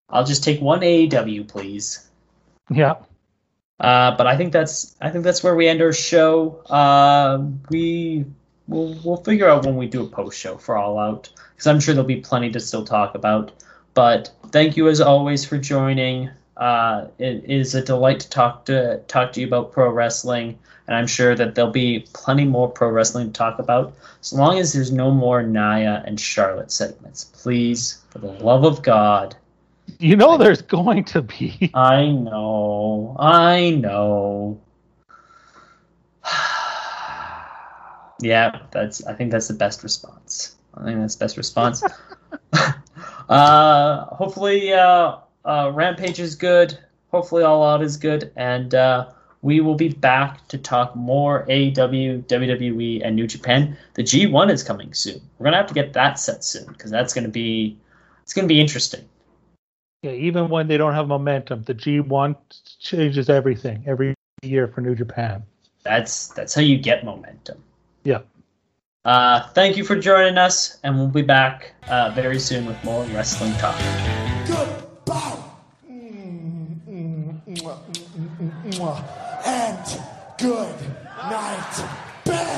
I'll just take one AEW, please. Yeah. Uh, but I think that's I think that's where we end our show. Uh, we we'll, we'll figure out when we do a post show for All Out because I'm sure there'll be plenty to still talk about. But thank you as always for joining. Uh, it is a delight to talk to talk to you about pro wrestling, and I'm sure that there'll be plenty more pro wrestling to talk about. As long as there's no more Nia and Charlotte segments, please, for the love of God. You know, there's going to be. I know. I know. yeah, that's. I think that's the best response. I think that's the best response. uh, hopefully, uh, uh, Rampage is good. Hopefully, All Out is good, and uh, we will be back to talk more AEW, WWE, and New Japan. The G1 is coming soon. We're gonna have to get that set soon because that's gonna be. It's gonna be interesting. Yeah, even when they don't have momentum, the G1 changes everything every year for New Japan. That's that's how you get momentum. Yeah. Uh, thank you for joining us, and we'll be back uh, very soon with more wrestling talk. Goodbye. Mm, mm, mm, mm. And good night.